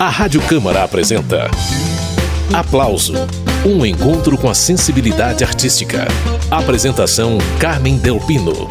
A Rádio Câmara apresenta Aplauso um encontro com a sensibilidade artística. Apresentação Carmen Delpino.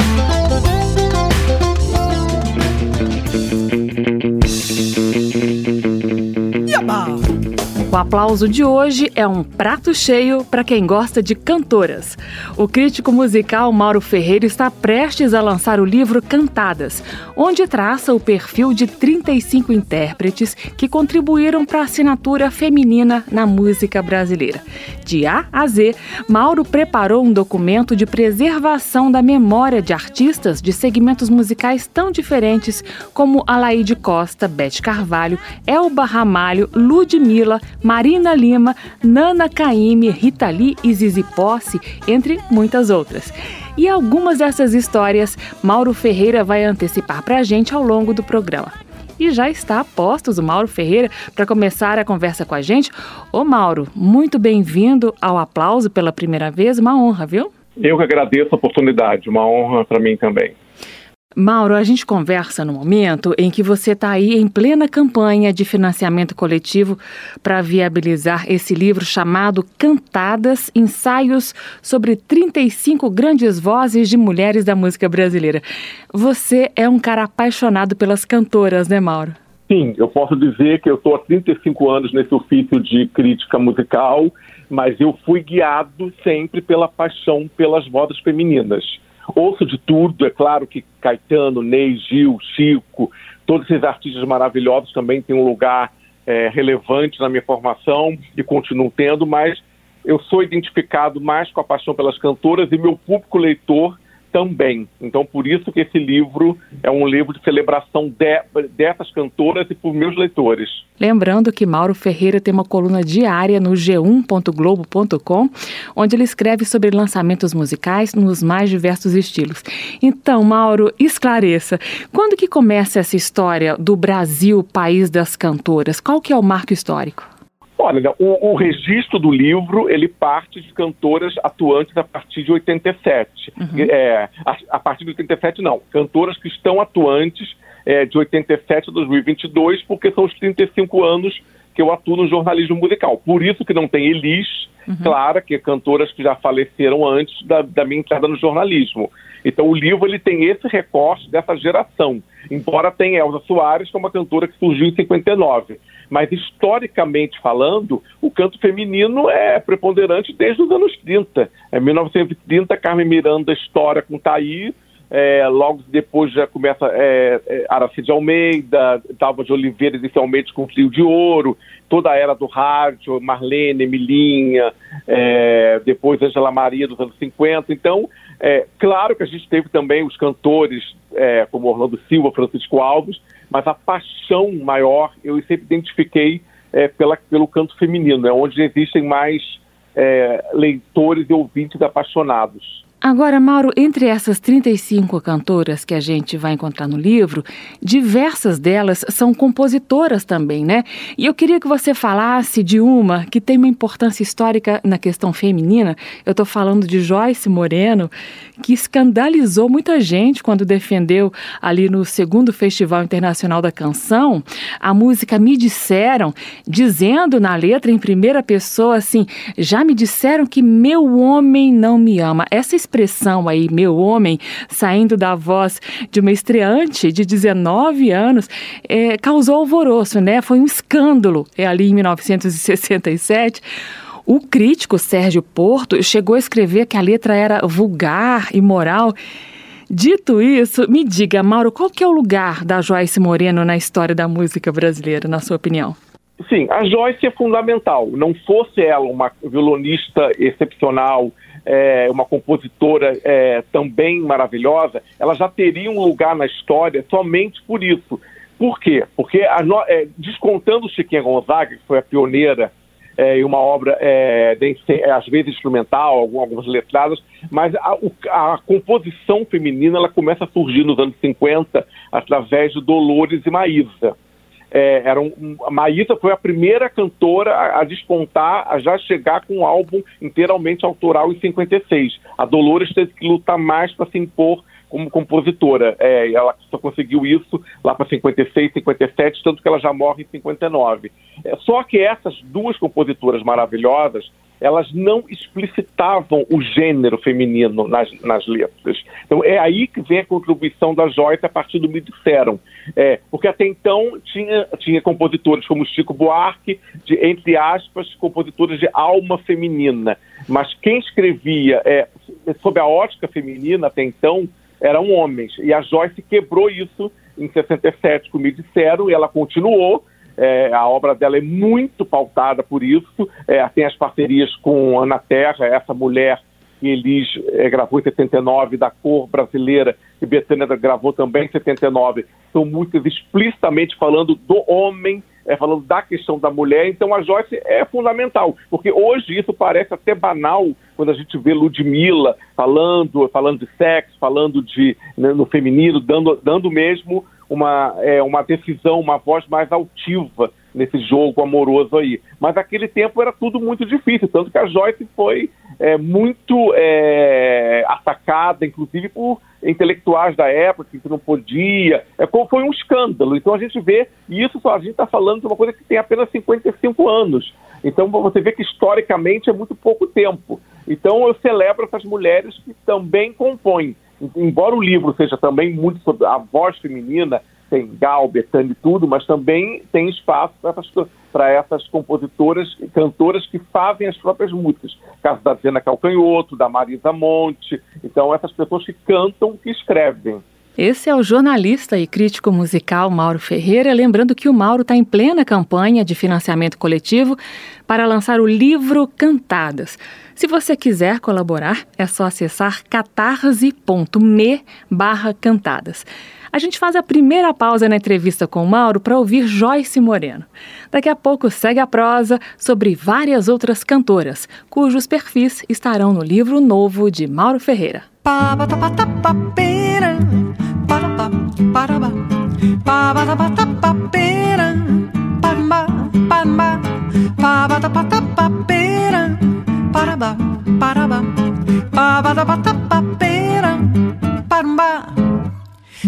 O aplauso de hoje é um prato cheio para quem gosta de cantoras. O crítico musical Mauro Ferreira está prestes a lançar o livro Cantadas, onde traça o perfil de 35 intérpretes que contribuíram para a assinatura feminina na música brasileira. De A a Z, Mauro preparou um documento de preservação da memória de artistas de segmentos musicais tão diferentes como Alaide Costa, Bete Carvalho, Elba Ramalho, Ludmilla, Marina Lima, Nana Caymmi, Rita Lee e Zizi Posse, entre muitas outras. E algumas dessas histórias Mauro Ferreira vai antecipar para a gente ao longo do programa. E já está a postos o Mauro Ferreira para começar a conversa com a gente. Ô Mauro, muito bem-vindo ao aplauso pela primeira vez, uma honra, viu? Eu que agradeço a oportunidade, uma honra para mim também. Mauro, a gente conversa no momento em que você está aí em plena campanha de financiamento coletivo para viabilizar esse livro chamado Cantadas Ensaios sobre 35 grandes vozes de mulheres da música brasileira. Você é um cara apaixonado pelas cantoras, né, Mauro? Sim, eu posso dizer que eu estou há 35 anos nesse ofício de crítica musical, mas eu fui guiado sempre pela paixão pelas vozes femininas ouço de tudo, é claro que Caetano, Ney, Gil, Chico, todos esses artistas maravilhosos também têm um lugar é, relevante na minha formação e continuam tendo, mas eu sou identificado mais com a paixão pelas cantoras e meu público leitor também. Então, por isso que esse livro é um livro de celebração de, dessas cantoras e por meus leitores. Lembrando que Mauro Ferreira tem uma coluna diária no g1.globo.com, onde ele escreve sobre lançamentos musicais nos mais diversos estilos. Então, Mauro, esclareça, quando que começa essa história do Brasil, país das cantoras? Qual que é o marco histórico? Olha, o, o, registro do livro ele parte de cantoras atuantes a partir de 87. Uhum. É, a, a, partir de 87 não, cantoras que estão atuantes é, de 87 a 2022, porque são os 35 anos que eu atuo no jornalismo musical. Por isso que não tem Elis, uhum. Clara, que é cantoras que já faleceram antes da, da minha entrada no jornalismo. Então o livro ele tem esse recorte dessa geração, embora tenha Elza Soares, que é uma cantora que surgiu em 59. Mas historicamente falando, o canto feminino é preponderante desde os anos 30. Em 1930, Carmen Miranda história com Thaí, é, logo depois já começa é, é, Aracide Almeida, Dalva de Oliveira inicialmente com Fio de Ouro, toda a era do rádio, Marlene, Emilinha, é, depois Angela Maria dos anos 50. Então, é, claro que a gente teve também os cantores é, como Orlando Silva, Francisco Alves, mas a paixão maior eu sempre identifiquei é, pela, pelo canto feminino, é onde existem mais é, leitores e ouvintes apaixonados. Agora, Mauro, entre essas 35 cantoras que a gente vai encontrar no livro, diversas delas são compositoras também, né? E eu queria que você falasse de uma que tem uma importância histórica na questão feminina. Eu estou falando de Joyce Moreno, que escandalizou muita gente quando defendeu ali no segundo Festival Internacional da Canção a música Me Disseram, dizendo na letra em primeira pessoa assim: já me disseram que meu homem não me ama. Essa expressão aí, meu homem, saindo da voz de uma estreante de 19 anos, é, causou alvoroço, né? Foi um escândalo é, ali em 1967. O crítico Sérgio Porto chegou a escrever que a letra era vulgar, imoral. Dito isso, me diga, Mauro, qual que é o lugar da Joyce Moreno na história da música brasileira, na sua opinião? Sim, a Joyce é fundamental. Não fosse ela uma violonista excepcional, é, uma compositora é, também maravilhosa, ela já teria um lugar na história somente por isso. Por quê? Porque, a, é, descontando Chiquinha Gonzaga, que foi a pioneira é, em uma obra, é, é, às vezes instrumental, algumas letradas, mas a, a, composição feminina ela começa a surgir nos anos 50 através de Dolores e Maísa é, era um, a Maísa foi a primeira cantora a, a, despontar, a já chegar com um álbum inteiramente autoral em 56. A Dolores teve que lutar mais para se impor como compositora. É, ela só conseguiu isso lá para 56, 57, tanto que ela já morre em 59. É, só que essas duas compositoras maravilhosas, elas não explicitavam o gênero feminino nas, nas letras. Então é aí que vem a contribuição da Joyce a partir do Me Disseram. É, porque até então tinha, tinha compositores como Chico Buarque, de, entre aspas, compositores de alma feminina. Mas quem escrevia é, a ótica feminina até então eram homens. E a Joyce quebrou isso em 67, como me disseram, e ela continuou é, a obra dela é muito pautada por isso. É, tem as parcerias com Ana Terra, essa mulher que Elis é, gravou em 79, da cor brasileira, que Betânia gravou também em 79. São músicas explicitamente falando do homem, é, falando da questão da mulher. Então a Joyce é fundamental, porque hoje isso parece até banal quando a gente vê Ludmilla falando, falando de sexo, falando de né, no feminino, dando, dando mesmo uma, é, uma decisão, uma voz mais altiva nesse jogo amoroso aí. Mas naquele tempo era tudo muito difícil, tanto que a Joyce foi é, muito é, atacada, inclusive por intelectuais da época, que não podia. É, foi um escândalo. Então a gente vê, e isso só a gente está falando de uma coisa que tem apenas 55 anos. Então você vê que historicamente é muito pouco tempo. Então eu celebro essas mulheres que também compõem embora o livro seja também muito sobre a voz feminina, tem Gal, e tudo, mas também tem espaço para essas compositoras e cantoras que fazem as próprias músicas. Caso da Diana Calcanhoto, da Marisa Monte. Então, essas pessoas que cantam, que escrevem. Esse é o jornalista e crítico musical Mauro Ferreira, lembrando que o Mauro está em plena campanha de financiamento coletivo para lançar o livro Cantadas. Se você quiser colaborar, é só acessar catarse.me cantadas. A gente faz a primeira pausa na entrevista com o Mauro para ouvir Joyce Moreno. Daqui a pouco segue a prosa sobre várias outras cantoras, cujos perfis estarão no livro novo de Mauro Ferreira. Parabá, parabá, parabá,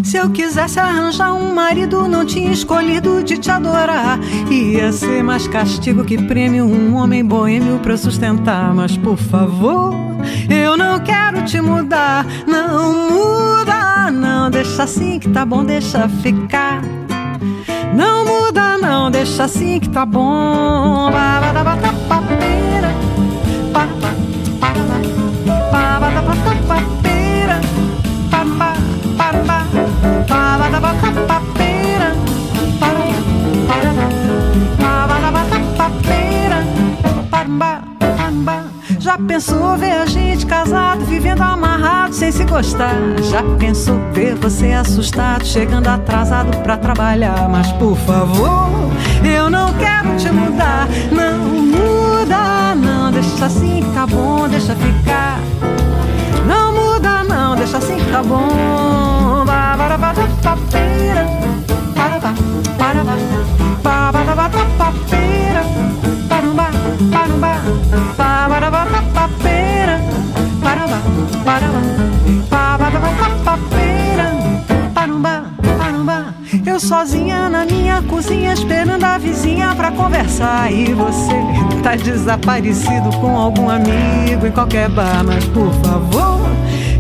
Se eu quisesse arranjar um marido, não tinha escolhido de te adorar. Ia ser mais castigo que prêmio um homem boêmio pra sustentar. Mas por favor, eu não quero te mudar. Não muda, não, deixa assim que tá bom, deixa ficar. Não muda, não, deixa assim que tá bom. Já pensou ver a gente casado, vivendo amarrado, sem se gostar? Já pensou ver você assustado, chegando atrasado pra trabalhar? Mas por favor, eu não quero te mudar, não muda, não, deixa assim tá bom, deixa ficar. Não muda, não, deixa assim tá bom. Ba, ba, ba, ba, ba, Eu sozinha na minha cozinha esperando a vizinha pra conversar e você tá desaparecido com algum amigo em qualquer bar, mas por favor,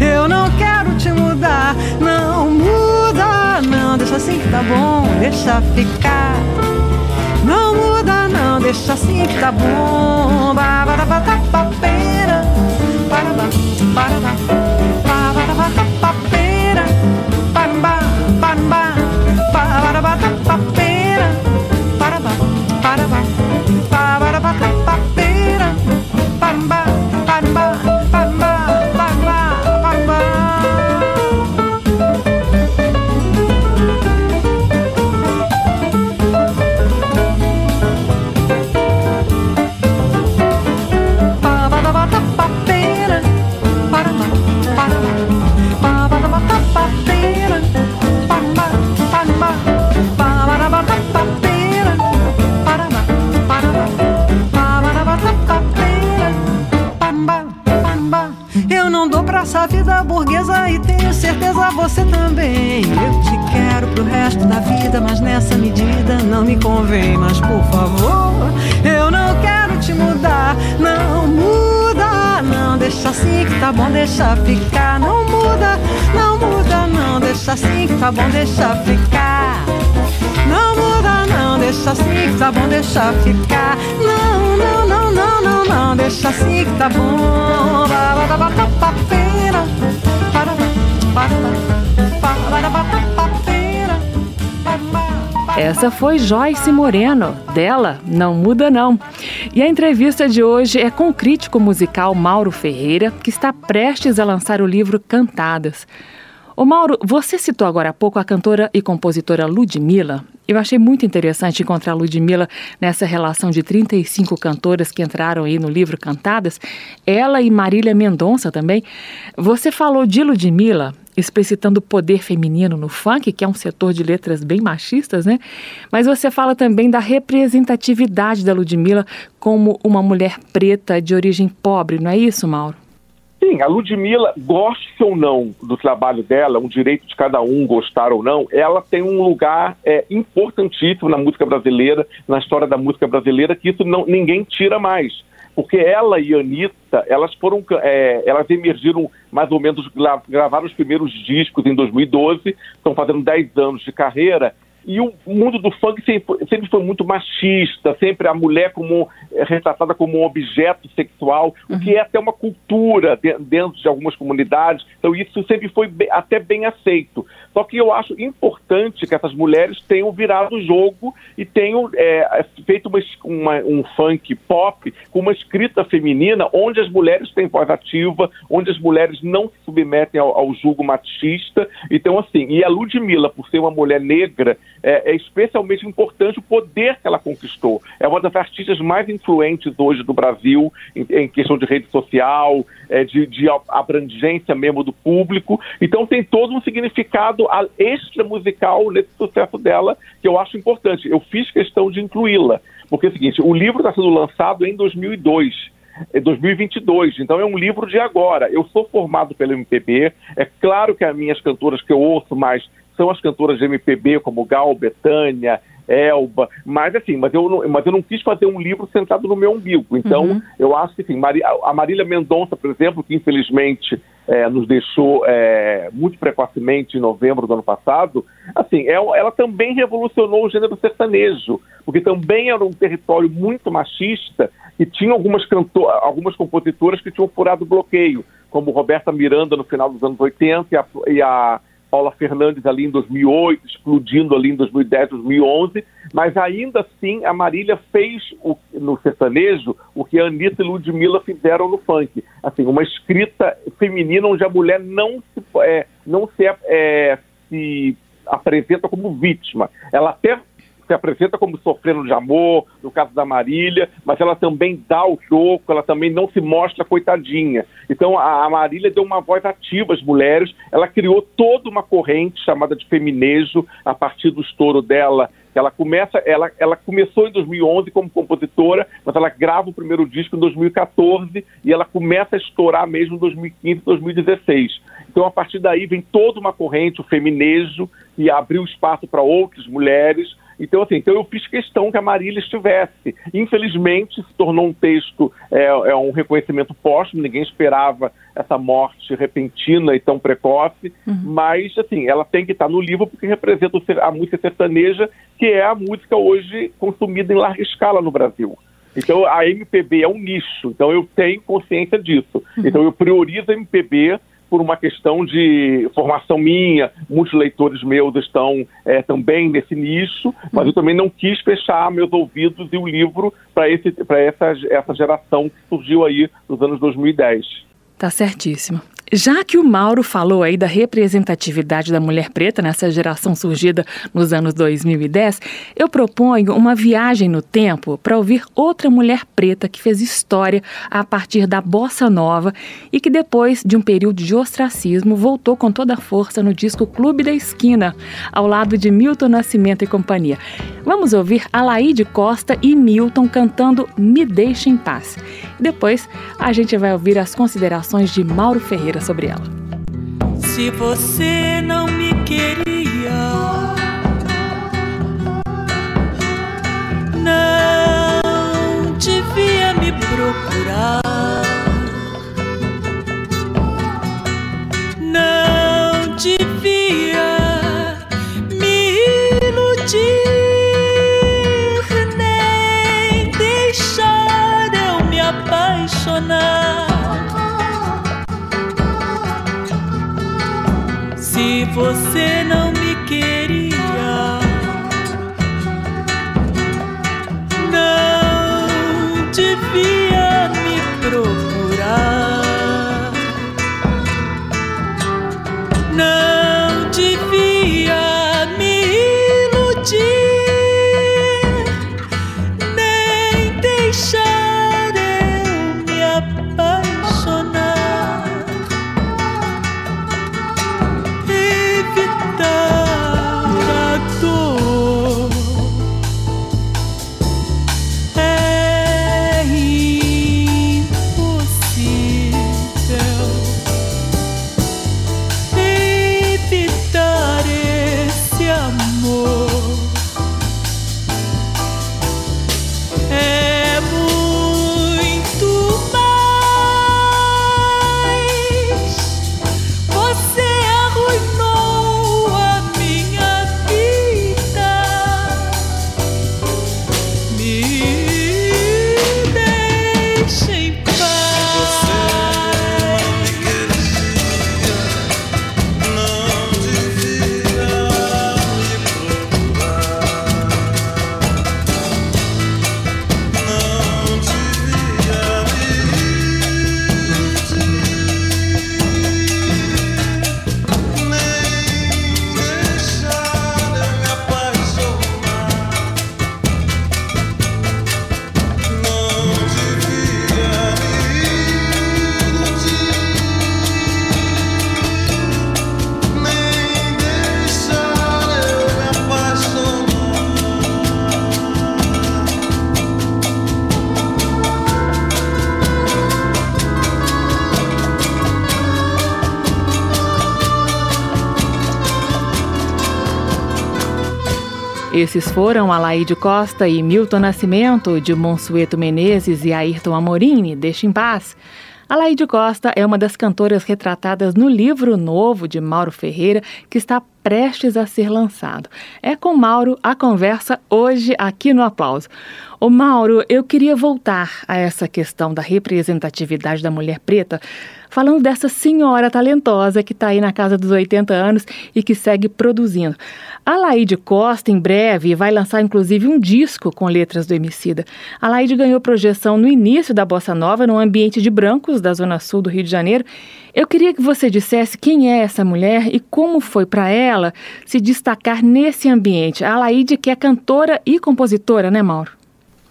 eu não quero te mudar, não muda, não, deixa assim que tá bom, deixa ficar. Não muda, não, deixa assim que tá bom. Ba ba ba ba ba para ba ba você também. Eu te quero pro resto da vida, mas nessa medida não me convém. Mas por favor, eu não quero te mudar. Não muda, não deixa assim que tá bom, deixa ficar. Não muda, não muda, não deixa assim que tá bom, deixa ficar. Não muda, não deixa assim que tá bom, deixa ficar. Não, não, não, não, não, não, deixa assim que tá bom. Essa foi Joyce Moreno, dela Não Muda Não. E a entrevista de hoje é com o crítico musical Mauro Ferreira, que está prestes a lançar o livro Cantadas. Ô Mauro, você citou agora há pouco a cantora e compositora Ludmilla. Eu achei muito interessante encontrar a Ludmilla nessa relação de 35 cantoras que entraram aí no livro Cantadas, ela e Marília Mendonça também. Você falou de Ludmilla explicitando o poder feminino no funk, que é um setor de letras bem machistas, né? Mas você fala também da representatividade da Ludmilla como uma mulher preta de origem pobre, não é isso, Mauro? Sim, a Ludmilla, goste ou não do trabalho dela, um direito de cada um gostar ou não, ela tem um lugar é, importantíssimo na música brasileira, na história da música brasileira, que isso não, ninguém tira mais porque ela e Anitta, elas foram, é, elas emergiram mais ou menos, gravaram os primeiros discos em 2012, estão fazendo 10 anos de carreira, e o mundo do funk sempre, foi muito machista, sempre a mulher como é retratada como um objeto sexual, uhum. o que é até uma cultura de, dentro de algumas comunidades. Então isso sempre foi bem, até bem aceito. Só que eu acho importante que essas mulheres tenham virado o jogo e tenham é, feito uma, uma, um funk pop com uma escrita feminina, onde as mulheres têm voz ativa, onde as mulheres não se submetem ao, ao julgo machista. Então, assim, e a Ludmilla, por ser uma mulher negra, é, é, especialmente importante o poder que ela conquistou. É uma das artistas mais influentes hoje do Brasil em, em questão de rede social, é, de, de, abrangência mesmo do público. Então tem todo um significado extra musical nesse sucesso dela que eu acho importante. Eu fiz questão de incluí-la, porque é o seguinte: o livro está sendo lançado em 2002. 2022, então é um livro de agora. Eu sou formado pelo MPB, é claro que as minhas cantoras que eu ouço mais são as cantoras de MPB, como Gal, Betânia, Elba, mas assim, mas eu, não, mas eu não quis fazer um livro centrado no meu umbigo. Então, uhum. eu acho que assim, a Marília Mendonça, por exemplo, que infelizmente é, nos deixou é, muito precocemente em novembro do ano passado, assim, ela, ela também revolucionou o gênero sertanejo, porque também era um território muito machista e tinha algumas, cantor, algumas compositoras que tinham furado bloqueio, como Roberta Miranda no final dos anos 80 e a, e a Paula Fernandes ali em 2008, explodindo ali em 2010, 2011, mas ainda assim a Marília fez o, no sertanejo o que a Anitta e Ludmilla fizeram no funk. Assim, uma escrita feminina onde a mulher não se, é, não se, é, se apresenta como vítima. Ela até se apresenta como sofrendo de amor, no caso da Marília, mas ela também dá o choco, ela também não se mostra coitadinha. Então a, Marília deu uma voz ativa às mulheres, ela criou toda uma corrente chamada de feminejo a partir do estouro dela ela começa, ela, ela começou em 2011 como compositora, mas ela grava o primeiro disco em 2014 e ela começa a estourar mesmo em 2015, 2016. Então a partir daí vem toda uma corrente, o feminejo, que abriu espaço para outras mulheres, então, assim, então eu fiz questão que a Marília estivesse. Infelizmente, se tornou um texto, é, é um reconhecimento póstumo, ninguém esperava essa morte repentina e tão precoce, uhum. mas, assim, ela tem que estar no livro porque representa a música sertaneja, que é a música hoje consumida em larga escala no Brasil. Então, a MPB é um nicho, então eu tenho consciência disso. Uhum. Então, eu priorizo a MPB por uma questão de formação minha, muitos leitores meus estão é, também nesse nicho, mas eu também não quis fechar meus ouvidos e o livro para essa, essa geração que surgiu aí nos anos 2010. Tá certíssimo. Já que o Mauro falou aí da representatividade da mulher preta nessa geração surgida nos anos 2010, eu proponho uma viagem no tempo para ouvir outra mulher preta que fez história a partir da bossa nova e que depois de um período de ostracismo voltou com toda a força no disco Clube da Esquina, ao lado de Milton Nascimento e companhia. Vamos ouvir Alaide Costa e Milton cantando Me Deixa em Paz. Depois a gente vai ouvir as considerações de Mauro Ferreira sobre ela. Se você não me queria, não devia me procurar. Não devia me iludir, nem deixar eu me apaixonar. Você não Esses foram Alaide Costa e Milton Nascimento, de Monsueto Menezes e Ayrton Amorini, Deixa em Paz. Alaide Costa é uma das cantoras retratadas no livro novo de Mauro Ferreira, que está prestes a ser lançado. É com Mauro a conversa hoje aqui no Aplauso. Ô Mauro, eu queria voltar a essa questão da representatividade da mulher preta, falando dessa senhora talentosa que está aí na casa dos 80 anos e que segue produzindo. A Laide Costa, em breve, vai lançar inclusive um disco com letras do Emicida. A Laide ganhou projeção no início da Bossa Nova, num ambiente de brancos da Zona Sul do Rio de Janeiro. Eu queria que você dissesse quem é essa mulher e como foi para ela se destacar nesse ambiente. A Laide que é cantora e compositora, né, Mauro?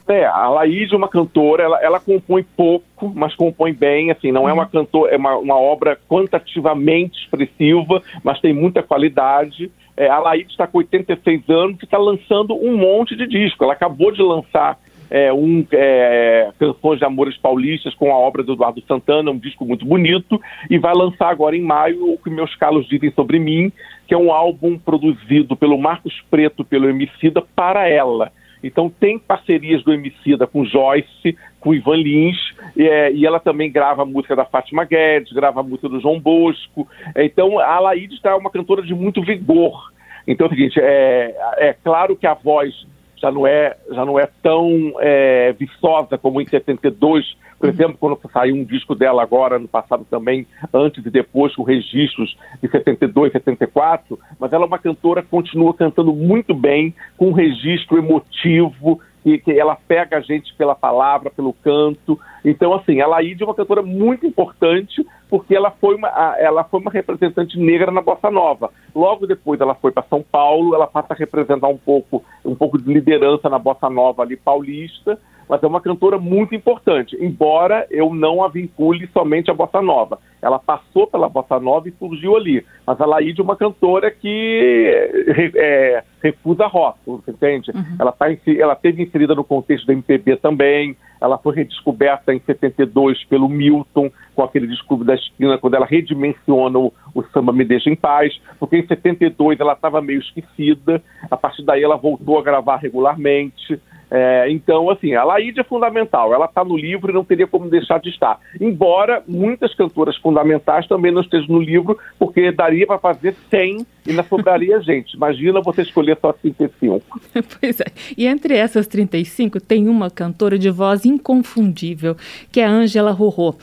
É, a Laís é uma cantora, ela, ela compõe pouco, mas compõe bem, assim, não é uma cantora, é uma, uma obra quantitativamente expressiva, mas tem muita qualidade. É, a Laís está com 86 anos e está lançando um monte de disco. Ela acabou de lançar é, um é, Canções de Amores Paulistas com a obra do Eduardo Santana, um disco muito bonito, e vai lançar agora em maio o que meus calos dizem sobre mim, que é um álbum produzido pelo Marcos Preto, pelo Emicida, para ela. Então tem parcerias do Emicida com Joyce, com Ivan Lins, é, e ela também grava a música da Fátima Guedes, grava a música do João Bosco. Então a Laíde está uma cantora de muito vigor. Então é o seguinte, é, é claro que a voz já não é, já não é tão é, viçosa como em 72, por exemplo, quando saiu um disco dela agora, no passado também, antes e depois, com registros de 72, 74, mas ela é uma cantora que continua cantando muito bem, com um registro emotivo, e que ela pega a gente pela palavra, pelo canto. Então, assim, a Laíde é uma cantora muito importante porque ela foi uma, ela foi uma representante negra na Bossa Nova. Logo depois ela foi para São Paulo, ela passa a representar um pouco, um pouco de liderança na Bossa Nova ali paulista, mas é uma cantora muito importante, embora eu não a vincule somente à bossa nova. Ela passou pela bossa nova e surgiu ali. Mas a Laíde é uma cantora que é, refusa rótulos, entende? Uhum. Ela, tá, ela teve inserida no contexto da MPB também, ela foi redescoberta em 72 pelo Milton, com aquele disco da esquina, quando ela redimensiona o, o Samba Me Deixa em Paz, porque em 72 ela estava meio esquecida, a partir daí ela voltou a gravar regularmente, é, então, assim, a Laíde é fundamental, ela está no livro e não teria como deixar de estar. Embora muitas cantoras fundamentais também não estejam no livro, porque daria para fazer 100 e ainda sobraria gente. Imagina você escolher só 35. pois é. E entre essas 35 tem uma cantora de voz inconfundível, que é a Ângela Rorô.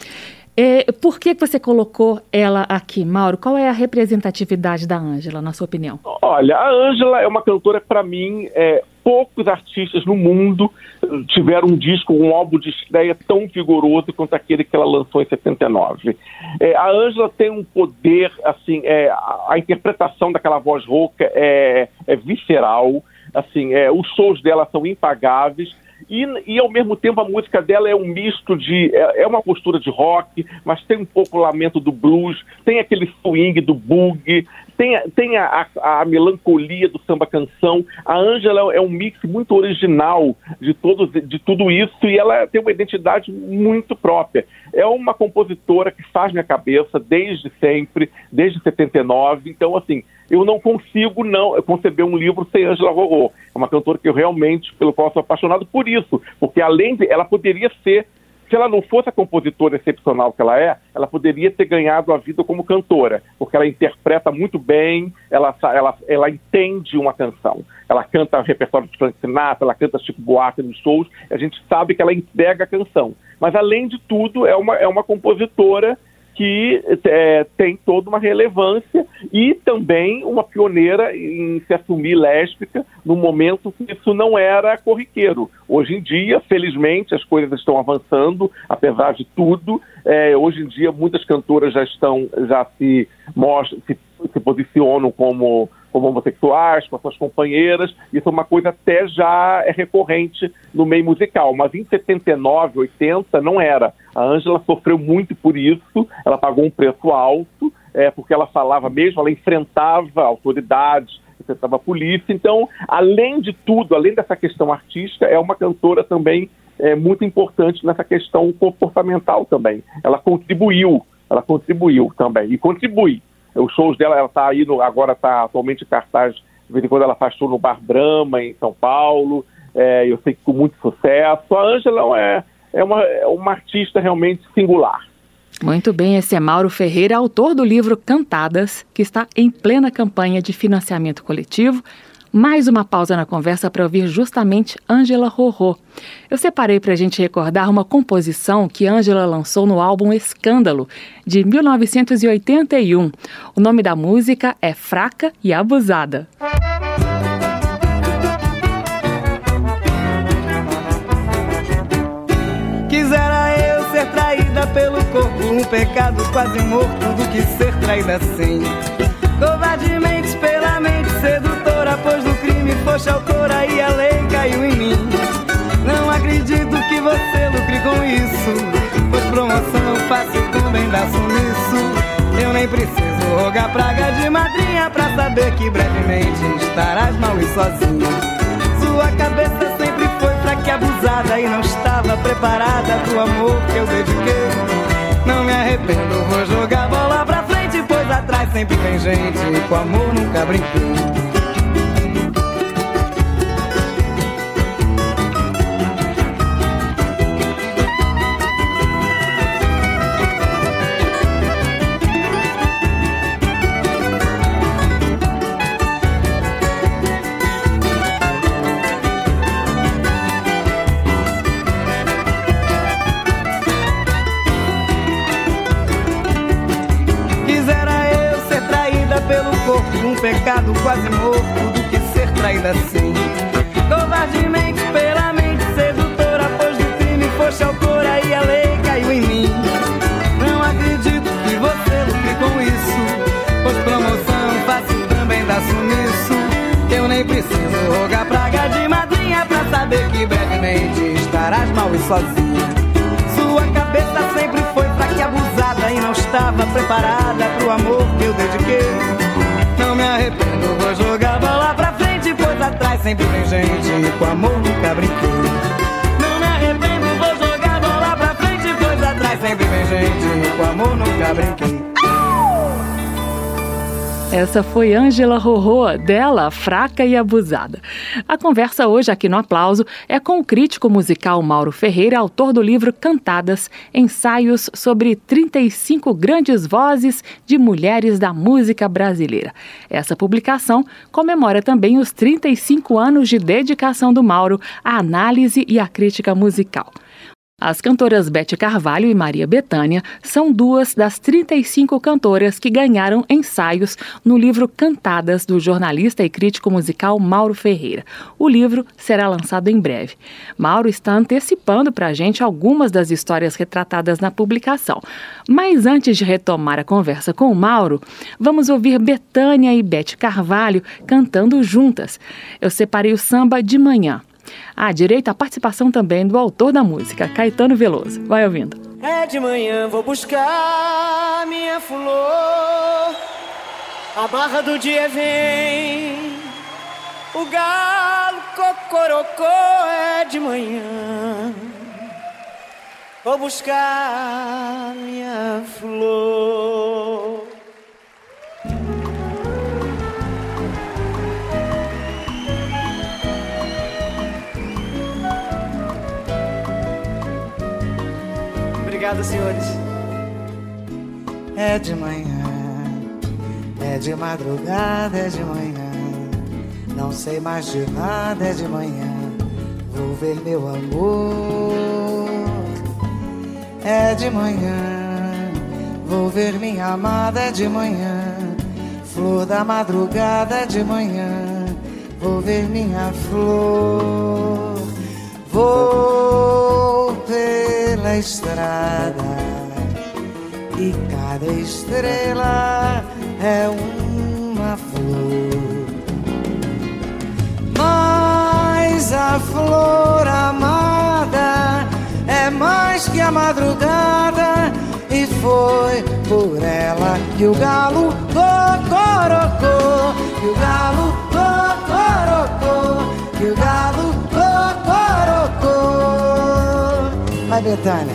É, por que você colocou ela aqui, Mauro? Qual é a representatividade da Ângela, na sua opinião? Olha, a Ângela é uma cantora, para mim, é, poucos artistas no mundo tiveram um disco, um álbum de estreia tão vigoroso quanto aquele que ela lançou em 79. É, a Ângela tem um poder, assim, é, a, a, interpretação daquela voz rouca é, é visceral, assim, é, os shows dela são impagáveis e, e, ao mesmo tempo a música dela é um misto de. É, é, uma postura de rock, mas tem um pouco o lamento do blues, tem aquele swing do boogie, tem, tem a, a, a melancolia do samba canção. A Ângela é um mix muito original de, todos, de tudo isso e ela tem uma identidade muito própria. É uma compositora que faz minha cabeça desde sempre, desde 79. Então, assim, eu não consigo não conceber um livro sem Angela Rorô. É uma cantora que eu realmente, pelo qual sou apaixonado por isso, porque além de, ela poderia ser, se ela não fosse a compositora excepcional que ela é, ela poderia ter ganhado a vida como cantora, porque ela interpreta muito bem, ela, ela, ela entende uma canção. Ela canta repertório de Frank Sinatra, ela canta Chico Buarque nos shows, a gente sabe que ela entrega a canção. Mas além de tudo, é uma, é uma compositora que é, tem toda uma relevância e também uma pioneira em se assumir lésbica no momento que isso não era corriqueiro. Hoje em dia, felizmente, as coisas estão avançando, apesar de tudo. É, hoje em dia, muitas cantoras já estão, já se mostram, se, se posicionam como como homossexuais, com as suas companheiras. Isso é uma coisa até já é recorrente no meio musical, mas em 79, 80 não era. A Ângela sofreu muito por isso, ela pagou um preço alto, é, porque ela falava mesmo, ela enfrentava autoridades, enfrentava a polícia. Então, além de tudo, além dessa questão artística, é uma cantora também é, muito importante nessa questão comportamental também. Ela contribuiu, ela contribuiu também, e contribui os shows dela, ela está aí, no, agora está atualmente em cartaz, de vez em quando ela faz show no Bar Brahma, em São Paulo, é, eu sei que com muito sucesso. A Ângela é, é, uma, é uma artista realmente singular. Muito bem, esse é Mauro Ferreira, autor do livro Cantadas, que está em plena campanha de financiamento coletivo mais uma pausa na conversa para ouvir justamente Ângela Rorô. Eu separei para a gente recordar uma composição que Ângela lançou no álbum Escândalo, de 1981. O nome da música é Fraca e Abusada. Quisera eu ser traída pelo corpo, um pecado quase morto do que ser traída assim. Covardemente pela mente sedutora, pois crime fosse autora e a lei caiu em mim. Não acredito que você lucre com isso, pois promoção fácil também dá sumiço. Eu nem preciso rogar praga de madrinha pra saber que brevemente estarás mal e sozinho. Sua cabeça sempre foi fraca e abusada e não estava preparada pro amor que eu dediquei. Não me arrependo, vou jogar bola pra frente, pois atrás sempre tem gente e com amor nunca brinquei. Pecado quase morto do que ser traída assim. Covardemente pela mente sedutora, pois do crime foste autora e a lei caiu em mim. Não acredito que você lucre com isso, pois promoção fácil também dá sumiço. Eu nem preciso rogar praga de madrinha pra saber que brevemente estarás mal sempre sozinha. Sua cabeça sempre foi fraca e abusada e não estava preparada pro amor que eu dediquei. Me arrependo, vou jogar bola pra frente, pois atrás sempre vem gente com amor nunca brinquei. Não me arrependo, vou jogar bola pra frente, pois atrás sempre vem gente com amor nunca brinquei. Essa foi Ângela Rorô, dela, Fraca e Abusada. A conversa hoje aqui no Aplauso é com o crítico musical Mauro Ferreira, autor do livro Cantadas, ensaios sobre 35 grandes vozes de mulheres da música brasileira. Essa publicação comemora também os 35 anos de dedicação do Mauro à análise e à crítica musical. As cantoras Bete Carvalho e Maria Bethânia são duas das 35 cantoras que ganharam ensaios no livro Cantadas do jornalista e crítico musical Mauro Ferreira. O livro será lançado em breve. Mauro está antecipando para a gente algumas das histórias retratadas na publicação. Mas antes de retomar a conversa com o Mauro, vamos ouvir Bethânia e Bete Carvalho cantando juntas. Eu separei o samba de manhã. Direito à participação também do autor da música, Caetano Veloso. Vai ouvindo. É de manhã vou buscar minha flor. A barra do dia vem. O galo cocorocô é de manhã. Vou buscar minha flor. Obrigado, senhores. É de manhã, é de madrugada, é de manhã. Não sei mais de nada, é de manhã. Vou ver meu amor. É de manhã, vou ver minha amada, é de manhã. Flor da madrugada, é de manhã. Vou ver minha flor. Vou pela estrada e cada estrela é uma flor. Mas a flor amada é mais que a madrugada e foi por ela que o galo cocorocou, que o galo cocorocou, que o galo Vai, Betânia.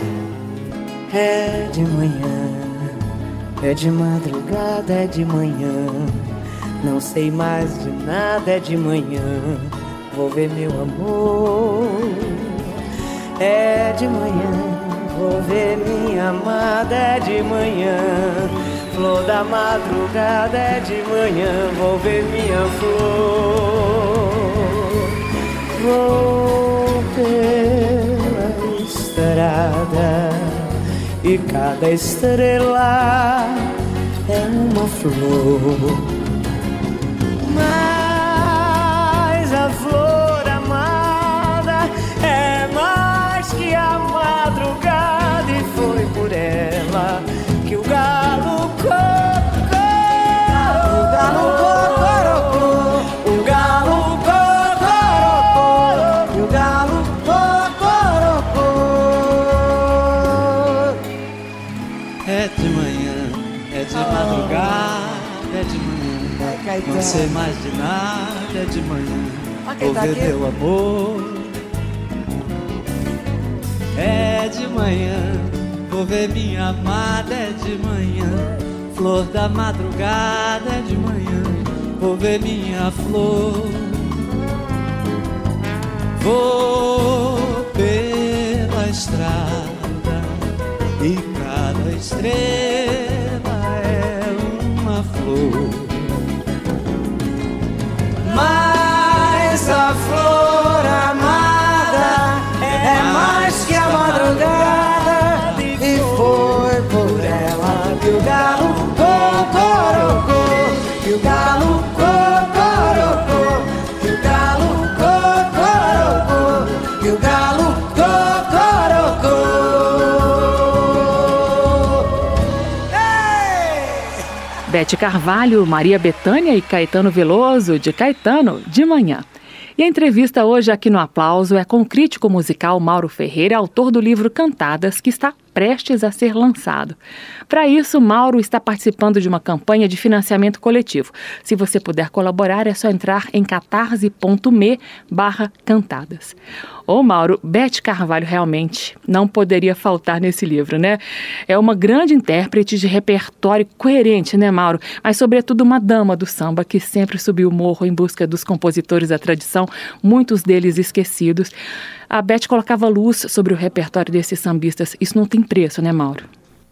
É de manhã, é de madrugada, é de manhã. Não sei mais de nada, é de manhã. Vou ver meu amor. É de manhã, vou ver minha amada, é de manhã. Flor da madrugada, é de manhã. Vou ver minha flor. Vou pela e cada estrela é uma flor. Mas a flor amada é mais que a madrugada e foi por ela sei mais de nada, é de manhã. Vou tá ver meu amor. É de manhã, vou ver minha amada, é de manhã. Flor da madrugada, é de manhã. Vou ver minha flor. Vou pela estrada e cada estrela é uma flor. Mas a flor amada é mais que a madrugada e foi por ela que o galo cocorocou, que o galo Bete Carvalho, Maria Bethânia e Caetano Veloso, de Caetano, de manhã. E a entrevista hoje aqui no Aplauso é com o crítico musical Mauro Ferreira, autor do livro Cantadas, que está prestes a ser lançado. Para isso, Mauro está participando de uma campanha de financiamento coletivo. Se você puder colaborar, é só entrar em catarse.me barra cantadas. Ô Mauro, Beth Carvalho realmente não poderia faltar nesse livro, né? É uma grande intérprete de repertório coerente, né, Mauro? Mas sobretudo uma dama do samba que sempre subiu o morro em busca dos compositores da tradição, muitos deles esquecidos. A Beth colocava luz sobre o repertório desses sambistas. Isso não tem preço, né, Mauro?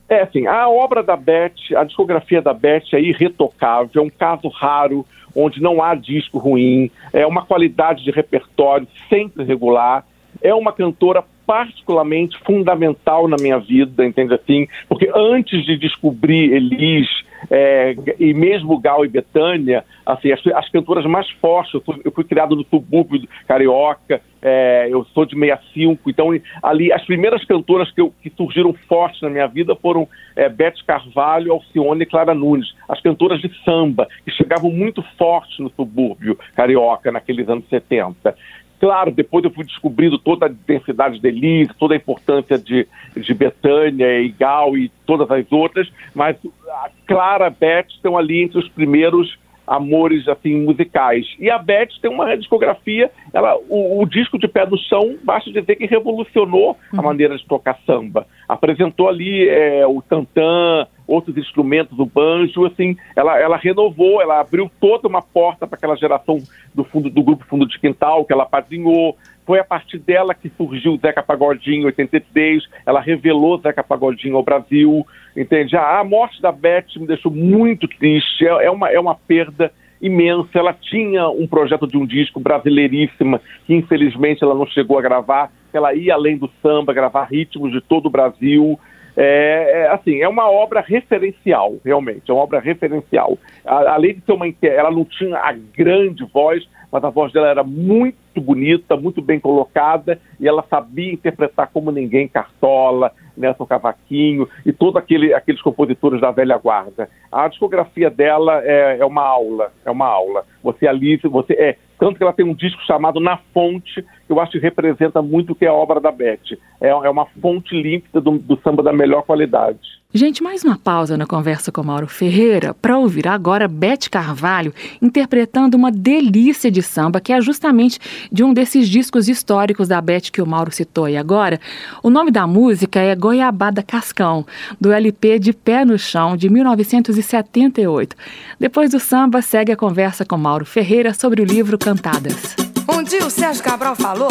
É, assim, a obra da Beth, a discografia da Beth é irretocável, é um caso raro, onde não há disco ruim, é uma qualidade de repertório sempre regular, é uma cantora particularmente fundamental na minha vida, entende assim? Porque antes de descobrir Elis é, e mesmo Gal e Betânia, assim, as, as cantoras mais fortes, eu fui, eu fui criado no subúrbio carioca, é, eu sou de 65, então ali as primeiras cantoras que, eu, que surgiram fortes na minha vida foram é, Beth Carvalho, Alcione e Clara Nunes, as cantoras de samba, que chegavam muito fortes no subúrbio carioca naqueles anos 70. Claro, depois eu fui descobrindo toda a densidade de Elise, toda a importância de, de Betânia e Gal e todas as outras, mas a Clara Beth estão ali entre os primeiros amores assim musicais. E a Beth tem uma discografia, ela, o, o disco de Pé do Chão, basta dizer que revolucionou a Uhum. maneira de tocar samba. Apresentou ali é, o tantã, outros instrumentos, o banjo, assim, ela, ela renovou, ela abriu toda uma porta para aquela geração do fundo do grupo Fundo de Quintal, que ela apadrinhou. Foi a partir dela que surgiu o Zeca Pagodinho em 86, ela revelou Zeca Pagodinho ao Brasil, entende? A, a morte da Beth me deixou muito triste, é, é uma, é uma perda imensa. Ela tinha um projeto de um disco brasileiríssima, que infelizmente ela não chegou a gravar. Ela ia além do samba, gravar ritmos de todo o Brasil. É, é, assim, é uma obra referencial, realmente, é uma obra referencial. A- além de ser uma, ela não tinha a grande voz, mas a voz dela era muito bonita, muito bem colocada, e ela sabia interpretar como ninguém Cartola, Nelson Cavaquinho e todos aquele, aqueles compositores da velha guarda. A discografia dela é, é uma aula, é uma aula. Você ali, você é tanto que ela tem um disco chamado Na Fonte, eu acho que representa muito o que é a obra da Beth. É, é uma fonte límpida do, do samba da melhor qualidade. Gente, mais uma pausa na conversa com Mauro Ferreira para ouvir agora Beth Carvalho interpretando uma delícia de samba, que é justamente de um desses discos históricos da Beth que o Mauro citou aí agora. O nome da música é Goiabada Cascão, do LP De Pé no Chão, de 1978. Depois do samba, segue a conversa com Mauro Ferreira sobre o livro Cantadas. Um dia o Sérgio Cabral falou